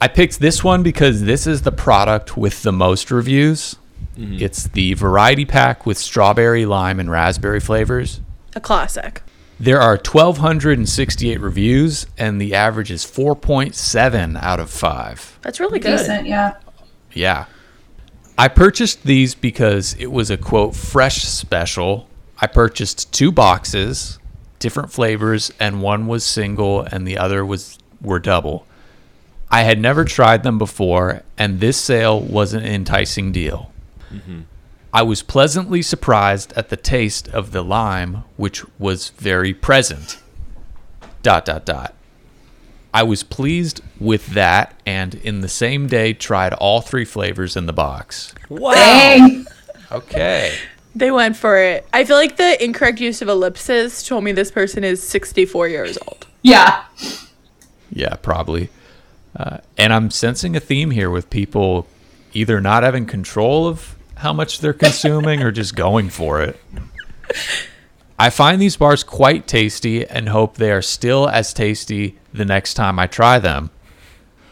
I picked this one because this is the product with the most reviews. Mm-hmm. It's the variety pack with strawberry, lime, and raspberry flavors. A classic. There are 1,268 reviews, and the average is 4.7 out of 5. That's really good. Decent, yeah. Yeah. I purchased these because it was a quote fresh special. I purchased two boxes, different flavors, and one was single and the other was were double. I had never tried them before, and this sale was an enticing deal. Mm-hmm. I was pleasantly surprised at the taste of the lime, which was very present. Dot dot dot. I was pleased with that and in the same day tried all three flavors in the box. wow. Dang. Okay. They went for it. I feel like the incorrect use of ellipsis told me this person is 64 years old. Yeah. Yeah, probably. Uh, and I'm sensing a theme here with people either not having control of how much they're consuming or just going for it. I find these bars quite tasty and hope they are still as tasty the next time I try them.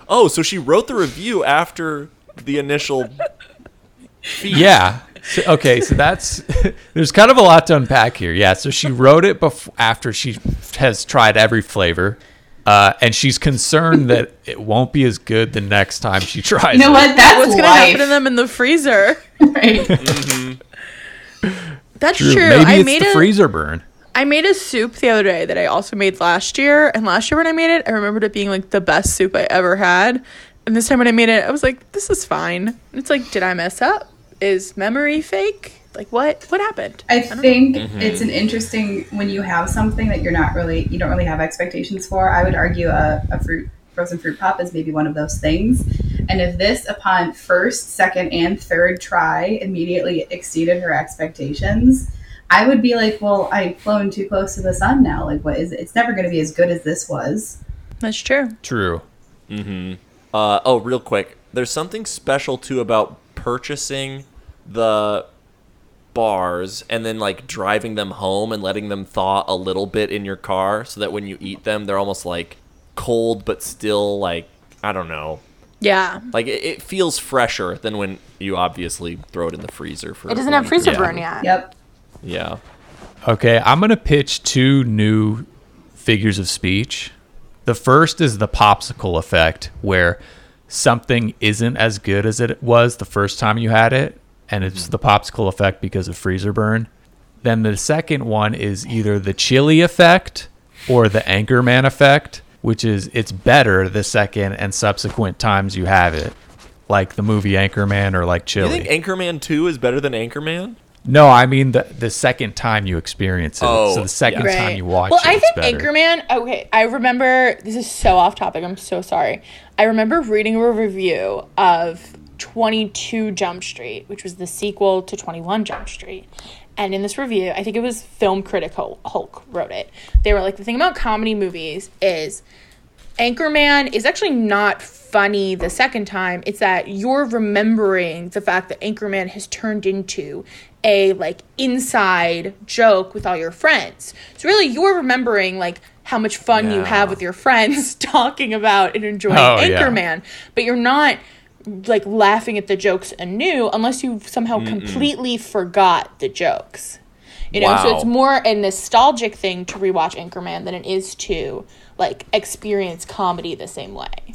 Oh, so she wrote the review after the initial. Yeah. So, okay, so that's (laughs) there's kind of a lot to unpack here. Yeah, so she wrote it bef- after she has tried every flavor, uh, and she's concerned that it won't be as good the next time she tries. You know it. what? That's What's going to life. happen to them in the freezer? (laughs) Right. That's True. true. Maybe I it's made the a freezer burn. I made a soup the other day that I also made last year, and last year when I made it, I remembered it being like the best soup I ever had. And this time when I made it, I was like, "This is fine." And it's like, did I mess up? Is memory fake? Like what? What happened? I don't know. think it's an interesting when you have something that you're not really you don't really have expectations for. I would argue a, a fruit frozen fruit pop is maybe one of those things. And if this, upon first, second, and third try, immediately exceeded her expectations, I would be like, well, I've flown too close to the sun now. Like, what is it? It's never going to be as good as this was. That's true. True. Mm hmm. Uh, oh, real quick. There's something special too about purchasing the bars and then like driving them home and letting them thaw a little bit in your car so that when you eat them they're almost like cold but still like I don't know. Yeah. Like it, it feels fresher than when you obviously throw it in the freezer for It doesn't have freezer Yeah. burn yet. Yep. Yeah. Okay, I'm going to pitch two new figures of speech. The first is the popsicle effect, where something isn't as good as it was the first time you had it, and it's hmm. the popsicle effect because of freezer burn. Then the second one is either the chili effect or the Anchorman effect, which is it's better the second and subsequent times you have it, like the movie Anchorman or like You chili. think Anchorman 2 is better than Anchorman? No, I mean the the second time you experience it. Oh, so the oh, second yeah. time you watch well, it, Well, I think better. Anchorman. Okay, I remember. This is so off topic. I'm so sorry. I remember reading a review of 22 Jump Street, which was the sequel to 21 Jump Street. And in this review, I think it was Film Critic Hulk wrote it. They were like, the thing about comedy movies is Anchorman is actually not funny the second time. It's that you're remembering the fact that Anchorman has turned into a like inside joke with all your friends. So really you're remembering like how much fun you have with your friends (laughs) talking about and enjoying Oh, yeah. Anchorman, but you're not like laughing at the jokes anew unless you somehow completely forgot the jokes. You know, so it's more a nostalgic thing to rewatch Anchorman than it is to like experience comedy the same way.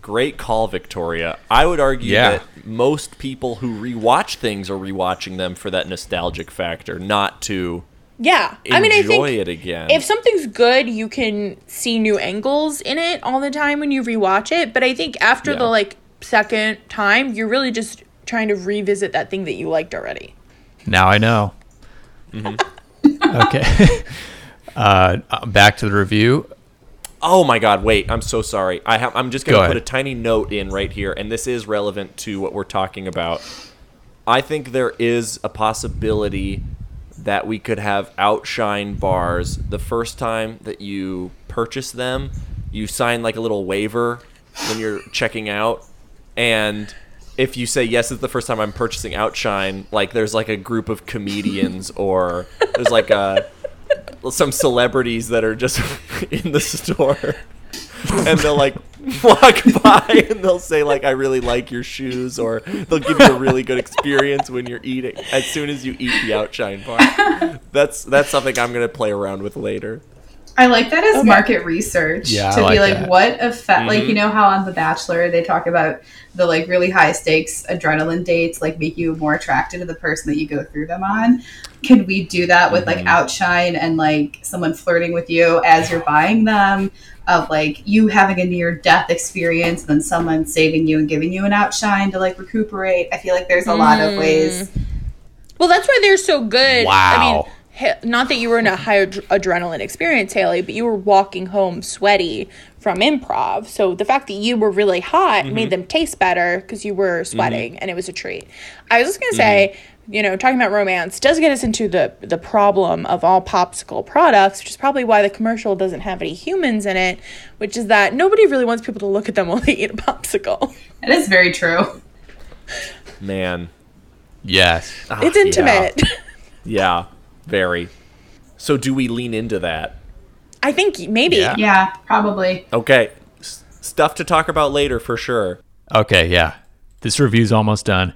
Great call, Victoria. I would argue Yeah. that most people who rewatch things are rewatching them for that nostalgic factor, not to Yeah. enjoy I mean, I think it again. if something's good, you can see new angles in it all the time when you rewatch it. But I think after Yeah. the like second time, you're really just trying to revisit that thing that you liked already. Now I know. okay. (laughs) uh, back to the review. Oh my God! Wait, I'm so sorry. I have. I'm just Go gonna put a tiny note in right here, and this is relevant to what we're talking about. I think there is a possibility that we could have outshine bars the first time that you purchase them. You sign like a little waiver when you're checking out, and if you say yes, it's the first time I'm purchasing outshine. Like there's like a group of comedians (laughs) or there's like a some celebrities that are just (laughs) in the store and they'll like walk by and they'll say like I really like your shoes or they'll give you a really good experience when you're eating as soon as you eat the outshine bar. (laughs) That's that's something I'm gonna play around with later. I like that as market research Yeah, I to be like like, that. what effect? Like mm-hmm. you know how on The Bachelor they talk about the like really high stakes adrenaline dates like make you more attracted to the person that you go through them on. Can we do that with like mm-hmm. outshine and like someone flirting with you as you're buying them? Of like you having a near death experience, and then someone saving you and giving you an outshine to like recuperate. I feel like there's a lot of ways. Mm. Well, that's why they're so good. I Wow. mean, he- not that you were in a high ad- adrenaline experience, Haley, but you were walking home sweaty from improv. So the fact that you were really hot mm-hmm. made them taste better because you were mm-hmm. sweating and it was a treat. I was just going to say, mm-hmm. you know, talking about romance does get us into the the problem of all popsicle products, which is probably why the commercial doesn't have any humans in it, which is that nobody really wants people to look at them (laughs) while they eat a popsicle. It is very true. Man. Yes. Ah, It's yeah. intimate. Yeah, very. So do we lean into that? I think maybe. Yeah. Yeah, probably. Okay. S- stuff to talk about later for sure. Okay, yeah. This review's almost done.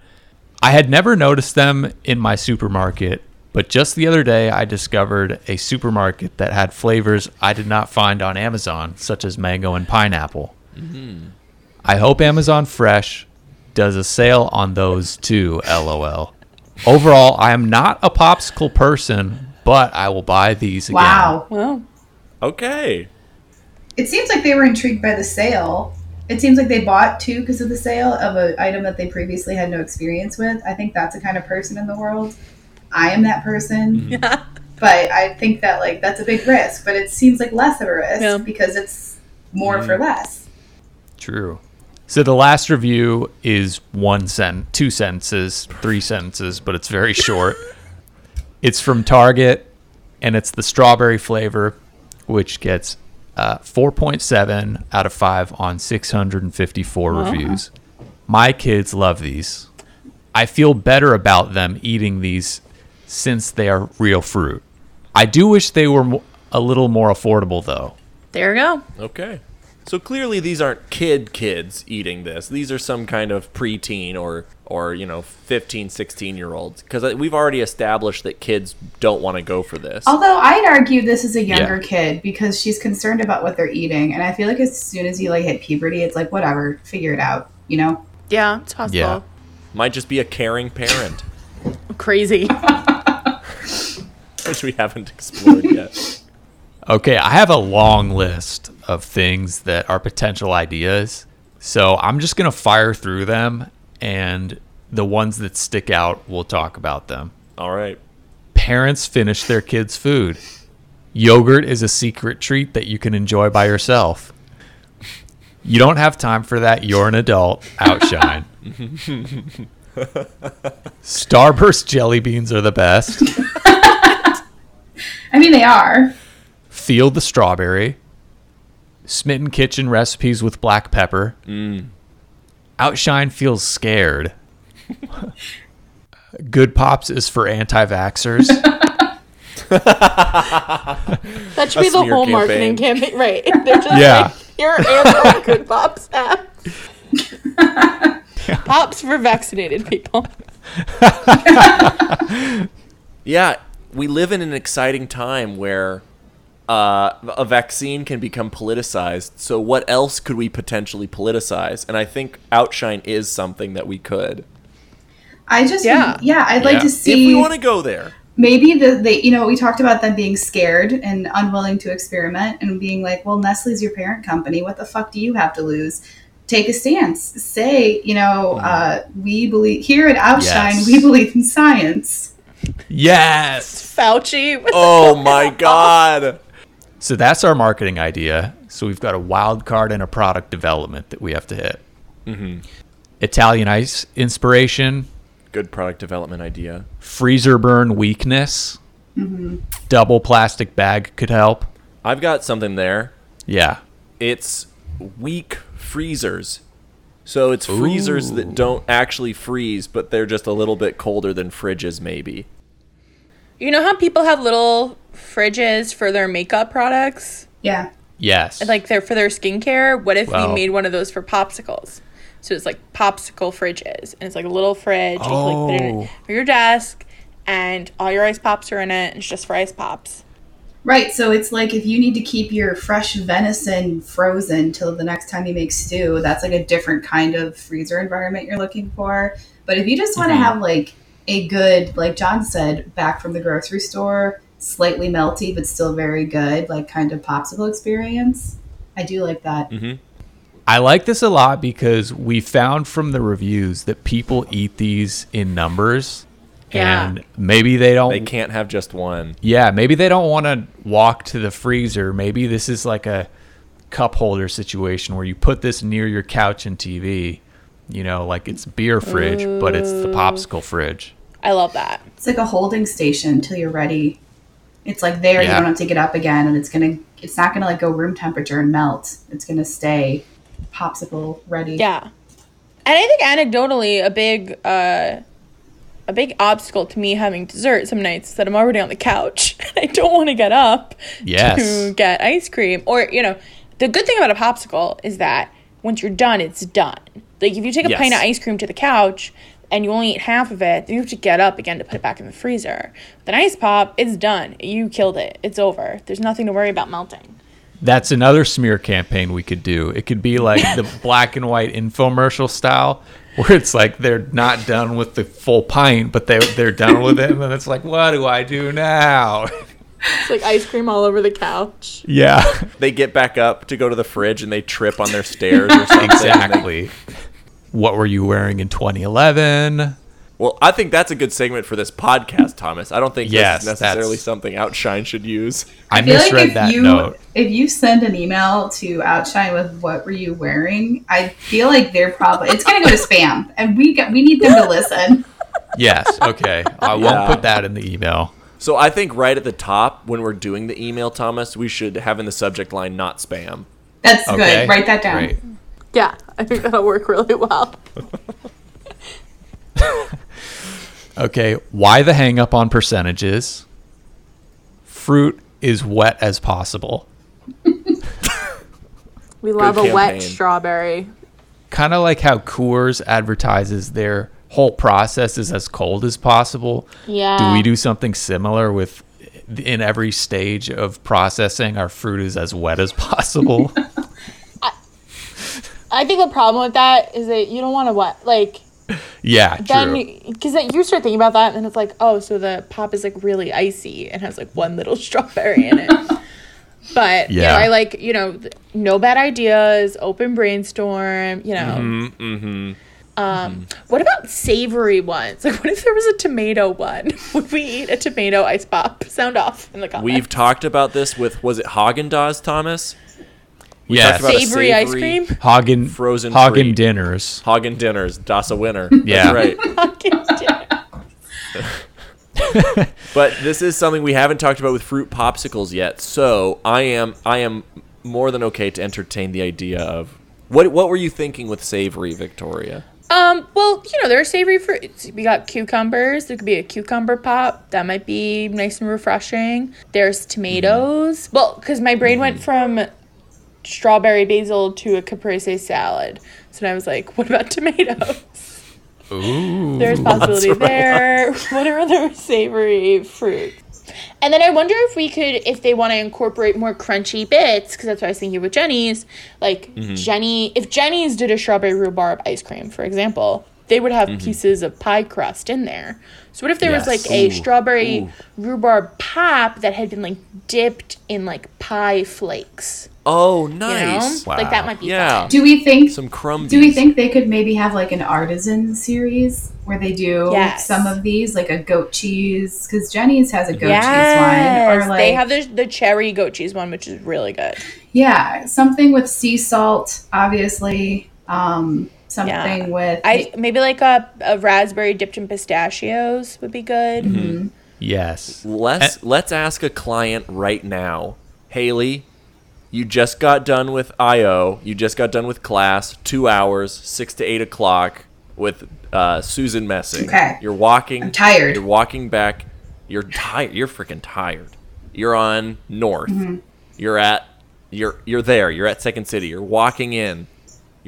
I had never noticed them in my supermarket, but just the other day I discovered a supermarket that had flavors I did not find on Amazon, such as mango and pineapple. Mm-hmm. I hope Amazon Fresh does a sale on those too, lol. Overall, I am not a popsicle person, but I will buy these again. Wow. Well, Okay. It seems like they were intrigued by the sale. It seems like they bought two because of the sale of an item that they previously had no experience with. I think that's the kind of person in the world. I am that person. Mm-hmm. yeah. But I think that like that's a big risk, but it seems like less of a risk Yeah. because it's more for less. True. So the last review is one sentence, two sentences, three sentences, but it's very short. (laughs) it's from Target, and it's the strawberry flavor, which gets uh, 4.7 out of 5 on 654 reviews. My kids love these. I feel better about them eating these since they are real fruit. I do wish they were mo- a little more affordable, though. There we go. Okay. So clearly these aren't kid kids eating this. These are some kind of preteen or or you know 15 16 year olds because we've already established that kids don't want to go for this. Although I'd argue this is a younger Yeah. kid because she's concerned about what they're eating, and I feel like as soon as you like hit puberty, it's like whatever, figure it out, you know. Yeah, it's possible. Yeah. Might just be a caring parent, (laughs) Crazy. (laughs) (laughs) which we haven't explored yet. Okay, I have a long list of things that are potential ideas. So I'm just going to fire through them, and the ones that stick out, we'll talk about them. All right. Parents finish their kids' food. Yogurt is a secret treat that you can enjoy by yourself. You don't have time for that. You're an adult. Outshine. (laughs) Starburst jelly beans are the best. (laughs) I mean, they are. Feel the strawberry. Smitten kitchen recipes with black pepper. Mm. Outshine feels scared. (laughs) Good Pops is for anti vaxxers. (laughs) That should A be the smear whole marketing campaign. campaign. Right. They're just Yeah. like, here are (laughs) good pops app. Pops for vaccinated people. Yeah, we live in an exciting time where uh, a vaccine can become politicized. So what else could we potentially politicize? And I think Outshine is something that we could. I just, Yeah. yeah, I'd like Yeah. to see If we want to go there. maybe the they you know we talked about them being scared and unwilling to experiment and being like well nestle's your parent company what the fuck do you have to lose take a stance say you know uh, we believe here at outshine Yes. we believe in science yes. Fauci. Oh my (laughs) god. So that's our marketing idea. So we've got a wild card and a product development that we have to hit. Mm-hmm. Italian ice inspiration, Good product development idea. freezer burn weakness, mm-hmm. double plastic bag could help. I've got something there. Yeah. It's weak freezers. So it's freezers that don't actually freeze, but they're just a little bit colder than fridges, maybe. You know how people have little fridges for their makeup products? yeah Yes. Like they're for their skincare? What if Wow. we made one of those for popsicles? So it's like popsicle fridges. And it's like a little fridge. You can like put it in Oh. for your desk and all your ice pops are in it. And it's just for ice pops. right so it's like if you need to keep your fresh venison frozen till the next time you make stew that's like a different kind of freezer environment you're looking for but if you just want to mm-hmm. have like a good like john said back from the grocery store slightly melty but still very good like kind of popsicle experience i do like that mm-hmm. I like this a lot because we found from the reviews that people eat these in numbers. Yeah. And maybe they don't They can't have just one. Yeah, maybe they don't want to walk to the freezer. Maybe this is like a cup holder situation where you put this near your couch and TV. You know, like it's beer fridge, but it's the popsicle fridge. I love that. it's like a holding station until you're ready it's like there you Yeah. don't have to get up again and it's gonna it's not gonna like go room temperature and melt it's gonna stay popsicle ready Yeah. And I think anecdotally a big uh a big obstacle to me having dessert some nights is that I'm already on the couch (laughs) and I don't want to get up Yes. to get ice cream. Or, you know, the good thing about a popsicle is that once you're done, it's done. Like if you take a Yes. pint of ice cream to the couch and you only eat half of it, then you have to get up again to put it back in the freezer. With an ice pop, it's done. You killed it. It's over. There's nothing to worry about melting. That's another smear campaign we could do. It could be like the (laughs) black and white infomercial style, where it's like they're not done with the full pint, but they they're done with it, and then it's like, what do I do now? It's like ice cream all over the couch. yeah, They get back up to go to the fridge and they trip on their stairs or something. exactly. What were you wearing in 2011? Well, I think that's a good segment for this podcast, Thomas. I don't think Yes, that's necessarily that's- something Outshine should use. I, feel misread like if that you note. if you send an email to Outshine with what were you wearing, I feel like they're probably it's gonna go to spam, and we get we need them to listen. Yes. Okay. (laughs) I won't put that in the email. So I think right at the top, when we're doing the email, Thomas, we should have in the subject line "not spam." That's Okay. good. Write that down. Great. Yeah, I think that'll work really well. (laughs) Okay. Why the hang up on percentages? Fruit is wet as possible. (laughs) We love a wet strawberry. Kind of like how Coors advertises their whole process is as cold as possible. Yeah. Do we do something similar with in every stage of processing our fruit is as wet as possible? (laughs) I think the problem with that is that you don't want to what like yeah, then because you start thinking about that and it's like oh so the pop is like really icy and has like one little (laughs) strawberry in it. But you Yeah. know, I like you know no bad ideas, open brainstorm. You know, Mm-hmm. um, what about savory ones? (laughs) Like, what if there was a tomato one? (laughs) Would we eat a tomato ice pop? Sound off in the comments. We've talked about this with was it Haagen Dazs, Thomas? Yes. talked about a savory, ice cream. Hagen Frozen Hagen treat. dinners. Haagen dinners, Das a winner. (laughs) Yeah. That's right. (laughs) (laughs) But this is something we haven't talked about with fruit popsicles yet. So I am I am more than okay to entertain the idea of what what were you thinking with savory, Victoria? Um, well, you know, there are savory fruits. We got cucumbers. There could be a cucumber pop. That might be nice and refreshing. There's tomatoes. Well, because my brain went from strawberry basil to a caprese salad. So then I was like, what about tomatoes? Ooh. There's possibility there. (laughs) What are other savory fruits? And then I wonder if we could, if they want to incorporate more crunchy bits, because that's what I was thinking with Jeni's. Like mm-hmm. Jeni, if Jeni's did a strawberry rhubarb ice cream, for example, they would have mm-hmm. pieces of pie crust in there. So what if there was Yes. like a Ooh, strawberry ooh. rhubarb pop that had been like dipped in like pie flakes? Oh, You nice. know, like that might be Yeah. fun. Do we think Some crumbs? Do we think they could maybe have like an artisan series where they do Yes. some of these, like a goat cheese? Because Jeni's has a goat Yes, cheese one, or like they have the, the cherry goat cheese one, which is really good. yeah, something with sea salt, obviously. Um, something Yeah. with I maybe like a, a raspberry dipped in pistachios would be good. Mm-hmm. Yes. Let's let's ask a client right now. Haley, you just got done with IO. You just got done with class. Two hours, six to eight o'clock, with uh, Susan Messing. Okay. You're walking. I'm tired. You're walking back. You're tired. You're freaking tired. You're on North. Mm-hmm. You're at. You're you're there. You're at Second City. You're walking in.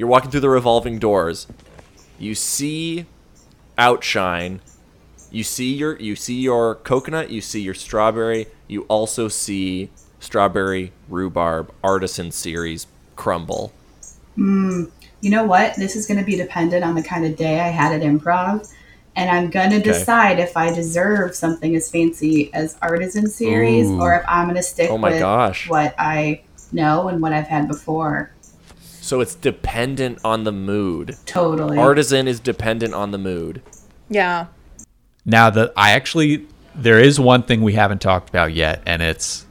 You're walking through the revolving doors. You see Outshine you see your you see your coconut, you see your strawberry, you also see strawberry rhubarb artisan series crumble. Hmm. you know what? This is going to be dependent on the kind of day I had at improv. And I'm going to decide if I deserve something as fancy as Artisan Series Ooh. or if I'm going to stick Oh with gosh. what I know and what I've had before. So it's dependent on the mood. Totally. Artisan is dependent on the mood. Yeah. Now that I actually there is one thing we haven't talked about yet, and it's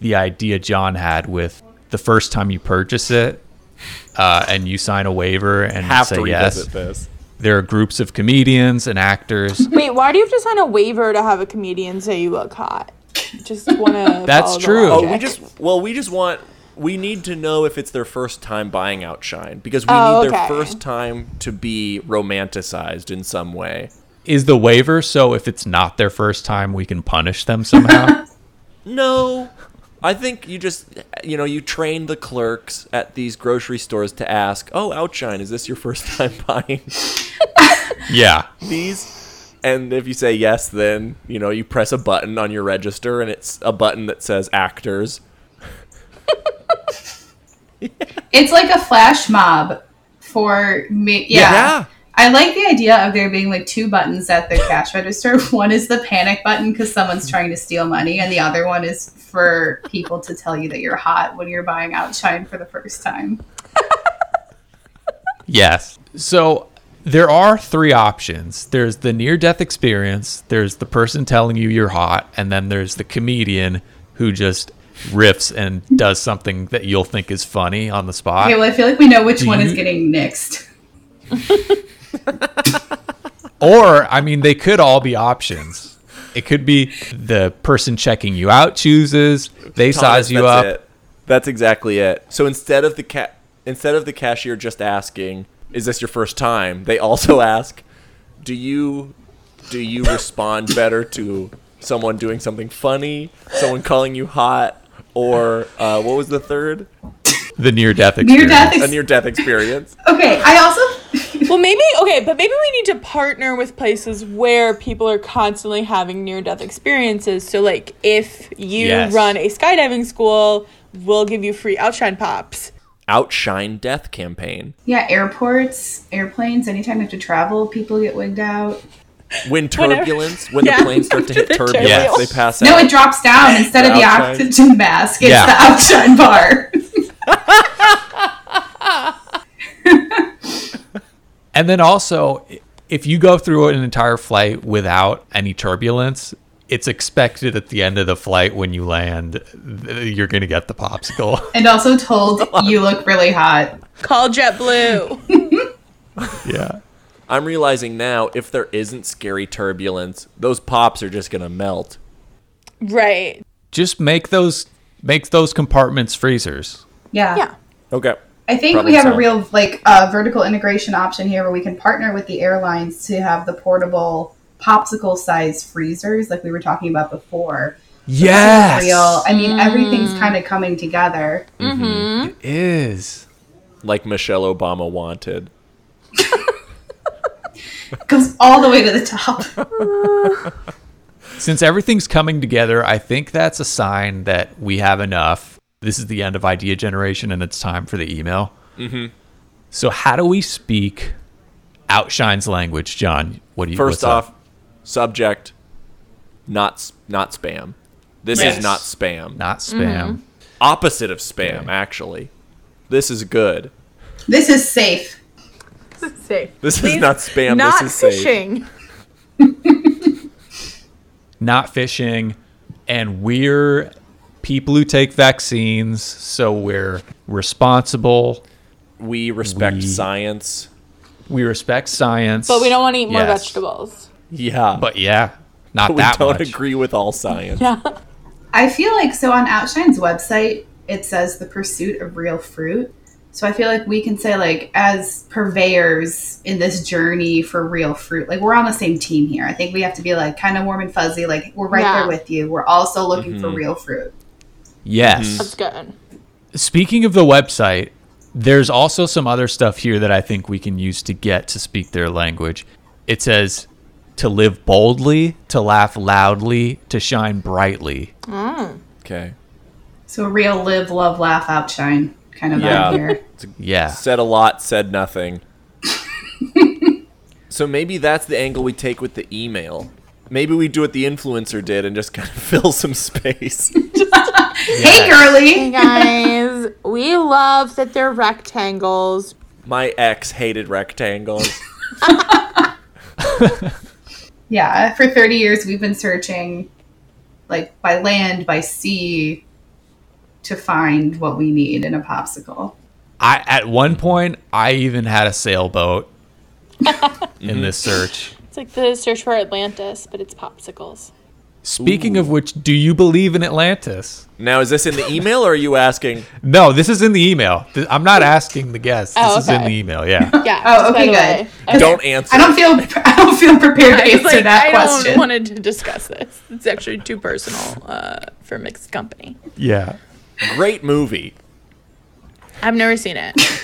the idea John had with the first time you purchase it, uh, and you sign a waiver and Have say to yes. this. There are groups of comedians and actors. (laughs) Wait, why do you have to sign a waiver to have a comedian say you look hot? Just want to. That's true. Oh, we just well, we just want we need to know if it's their first time buying Outshine because we Oh, need their first time to be romanticized in some way. is the waiver so if it's not their first time, we can punish them somehow? (laughs) No. I think you just, you know, you train the clerks at these grocery stores to ask, "Oh, Outshine, is this your first (laughs) time buying (laughs) yeah. these?" And if you say yes, then you know you press a button on your register, and it's a button that says actors. (laughs) It's like a flash mob for me. Yeah. Yeah. I like the idea of there being like two buttons at the cash register. (laughs) One is the panic button because someone's trying to steal money, and the other one is for people to tell you that you're hot when you're buying Outshine for the first time. (laughs) Yes. So there are three options. There's the near death experience, there's the person telling you you're hot, and then there's the comedian who just riffs and does something that you'll think is funny on the spot. Okay, well, I feel like we know which Do one is getting nixed. (laughs) Or, I mean, they could all be options. It could be the person checking you out chooses, they Thomas, size you that's up. It. That's exactly it. So instead of the ca- instead of the cashier just asking, "Is this your first time?" they also (laughs) ask, "Do you do you respond better to someone doing something funny, someone calling you hot, or uh, what was the third? The near death Near experience. death A near death experience." Okay, I also (laughs) Well, maybe okay, but maybe we need to partner with places where people are constantly having near-death experiences. So, like, if you Yes. run a skydiving school, we'll give you free outshine pops. Outshine death campaign. yeah, airports, airplanes. Anytime you have to travel, people get wigged out. When Whenever- turbulence, when Yeah, the planes start to (laughs) hit the turbulence, turbulence. they pass out. No, it drops down instead The of the outshine. oxygen mask. It's Yeah. the outshine bar. (laughs) And then also, if you go through an entire flight without any turbulence, it's expected at the end of the flight when you land, you're going to get the popsicle. (laughs) and also told you look really hot. Call JetBlue. yeah. I'm realizing now if there isn't scary turbulence, those pops are just gonna melt. right. Just make those make those compartments freezers. Yeah. Yeah. Okay. I think Problem we have solved. a real like uh, vertical integration option here where we can partner with the airlines to have the portable popsicle size freezers like we were talking about before. Yes. Real. I mean, mm. everything's kind of coming together. Mm-hmm. Mm-hmm. It is. Like Michelle Obama wanted. (laughs) Goes all the way to the top. Since everything's coming together, I think that's a sign that we have enough. This is the end of idea generation and it's time for the email. Mm-hmm. So, how do we speak Outshine's language, John? What do you First what's up? off, subject, not not spam. This Yes. is not spam. Not spam. Opposite of spam, actually. This is good. This is safe. Safe. This is not spam. Not this is safe. fishing. (laughs) Not fishing. And we're people who take vaccines, so we're responsible. We respect We- science. We respect science. But we don't want to eat more Yes. vegetables. Yeah. But yeah, not we that don't much. agree with all science. Yeah. I feel like so on Outshine's website it says the pursuit of real fruit. So I feel like we can say like as purveyors in this journey for real fruit, like we're on the same team here. I think we have to be like kind of warm and fuzzy, like we're right Yeah. there with you. We're also looking for mm-hmm. real fruit. Yes. That's good. Speaking of the website, there's also some other stuff here that I think we can use to get to speak their language. It says to live boldly, to laugh loudly, to shine brightly. Mm. Okay. So real live, love, laugh, outshine kind of Yeah. vibe here. Yeah. Said a lot, said nothing. (laughs) so maybe that's the angle we take with the email. Maybe we do what the influencer did and just kind of (laughs) fill some space. (laughs) Hey girly. Hey, guys, we love that they're rectangles. My ex hated rectangles. Yeah, for 30 years we've been searching like by land, by sea to find what we need in a popsicle. I at one point I even had a sailboat (laughs) in this search. It's like the search for Atlantis, but it's popsicles. Speaking of which, do you believe in Atlantis? Now, is this in the email or are you asking? (laughs) No, this is in the email. I'm not (laughs) asking the guests. This Oh, is in the email. Yeah. Yeah. Oh, okay, good. Okay. Don't answer. I don't feel I don't feel prepared to answer like, that I question. don't want to discuss this. It's actually too personal uh, for mixed company. Yeah. Great movie. I've never seen it. (laughs)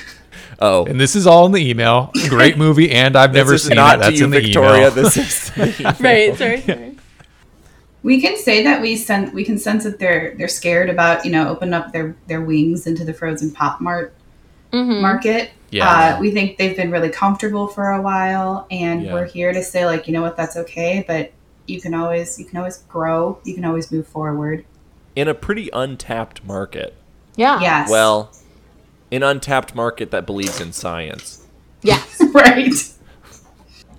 Oh, And this is all in the email. Great movie, and I've never seen not it. That's you, in the Victoria. email. This is (laughs) the email. (laughs) right. Sorry. sorry. We can say that we sense we can sense that they're they're scared about you know open up their their wings into the frozen pop mart market. Yeah. Uh, we think they've been really comfortable for a while, and Yeah. we're here to say like you know what that's okay, but you can always you can always grow, you can always move forward. In a pretty untapped market. Yeah. Yes. Well, an untapped market that believes in science. Yes. (laughs) right.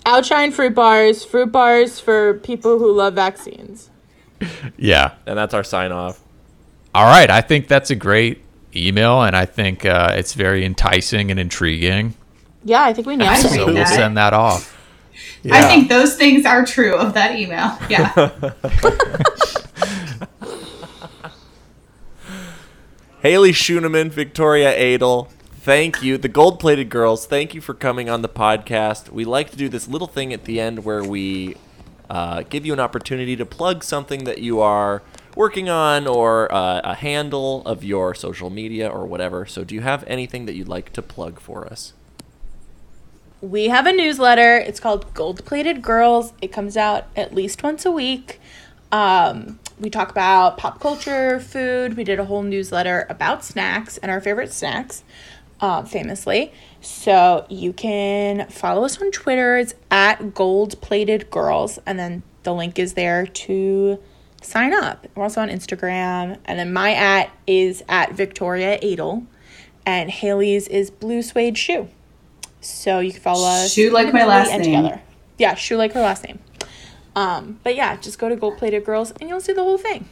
Outshine fruit bars, fruit bars for people who love vaccines. Yeah. And that's our sign off. All right. I think that's a great email, and I think uh, it's very enticing and intriguing. Yeah, I think we nailed I it. So we'll that. send that off. I think those things are true of that email. Yeah. (laughs) (laughs) Haley Schuneman, Victoria Adel, thank you. The Gold Plated Girls, thank you for coming on the podcast. We like to do this little thing at the end where we uh, give you an opportunity to plug something that you are working on or uh, a handle of your social media or whatever. So, do you have anything that you'd like to plug for us? We have a newsletter. It's called Gold Plated Girls. It comes out at least once a week. Um, we talk about pop culture, food. We did a whole newsletter about snacks and our favorite snacks, uh, famously. So you can follow us on Twitter. It's at Gold Plated Girls, and then the link is there to sign up. We're also on Instagram, and then my at is at Victoria Adel, and Haley's is Blue Suede Shoe. So you can follow us. Shoe like my last name. Together. Yeah, shoe like her last name. Um, but yeah, just go to Gold Plated Girls and you'll see the whole thing.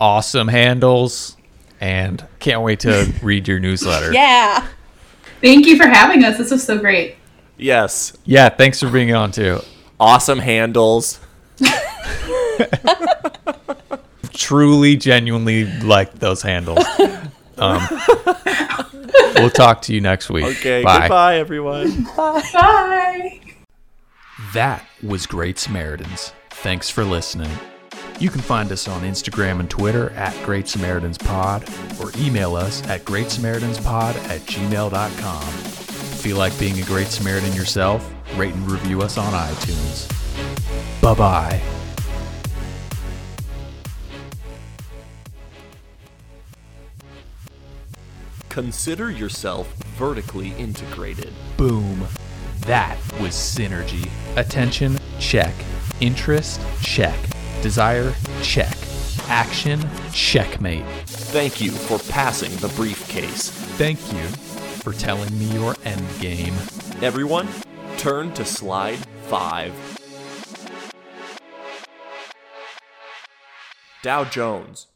Awesome handles, and can't wait to (laughs) read your newsletter. Yeah. Thank you for having us. This was so great. Yes. Yeah. Thanks for being on too. Awesome handles. (laughs) Truly, genuinely like those handles. Um, (laughs) we'll talk to you next week. Okay. Bye. Goodbye, everyone. Bye bye. That was Great Samaritans. Thanks for listening. You can find us on Instagram and Twitter at Great Samaritans Pod or email us at greatsamaritans.pod at gmail.com. Feel like being a Great Samaritan yourself? Rate and review us on iTunes. Bye bye. Consider yourself vertically integrated. Boom. That was synergy. Attention, check. Interest, check. Desire, check. Action, checkmate. Thank you for passing the briefcase. Thank you for telling me your end game. Everyone, turn to slide 5. Dow Jones,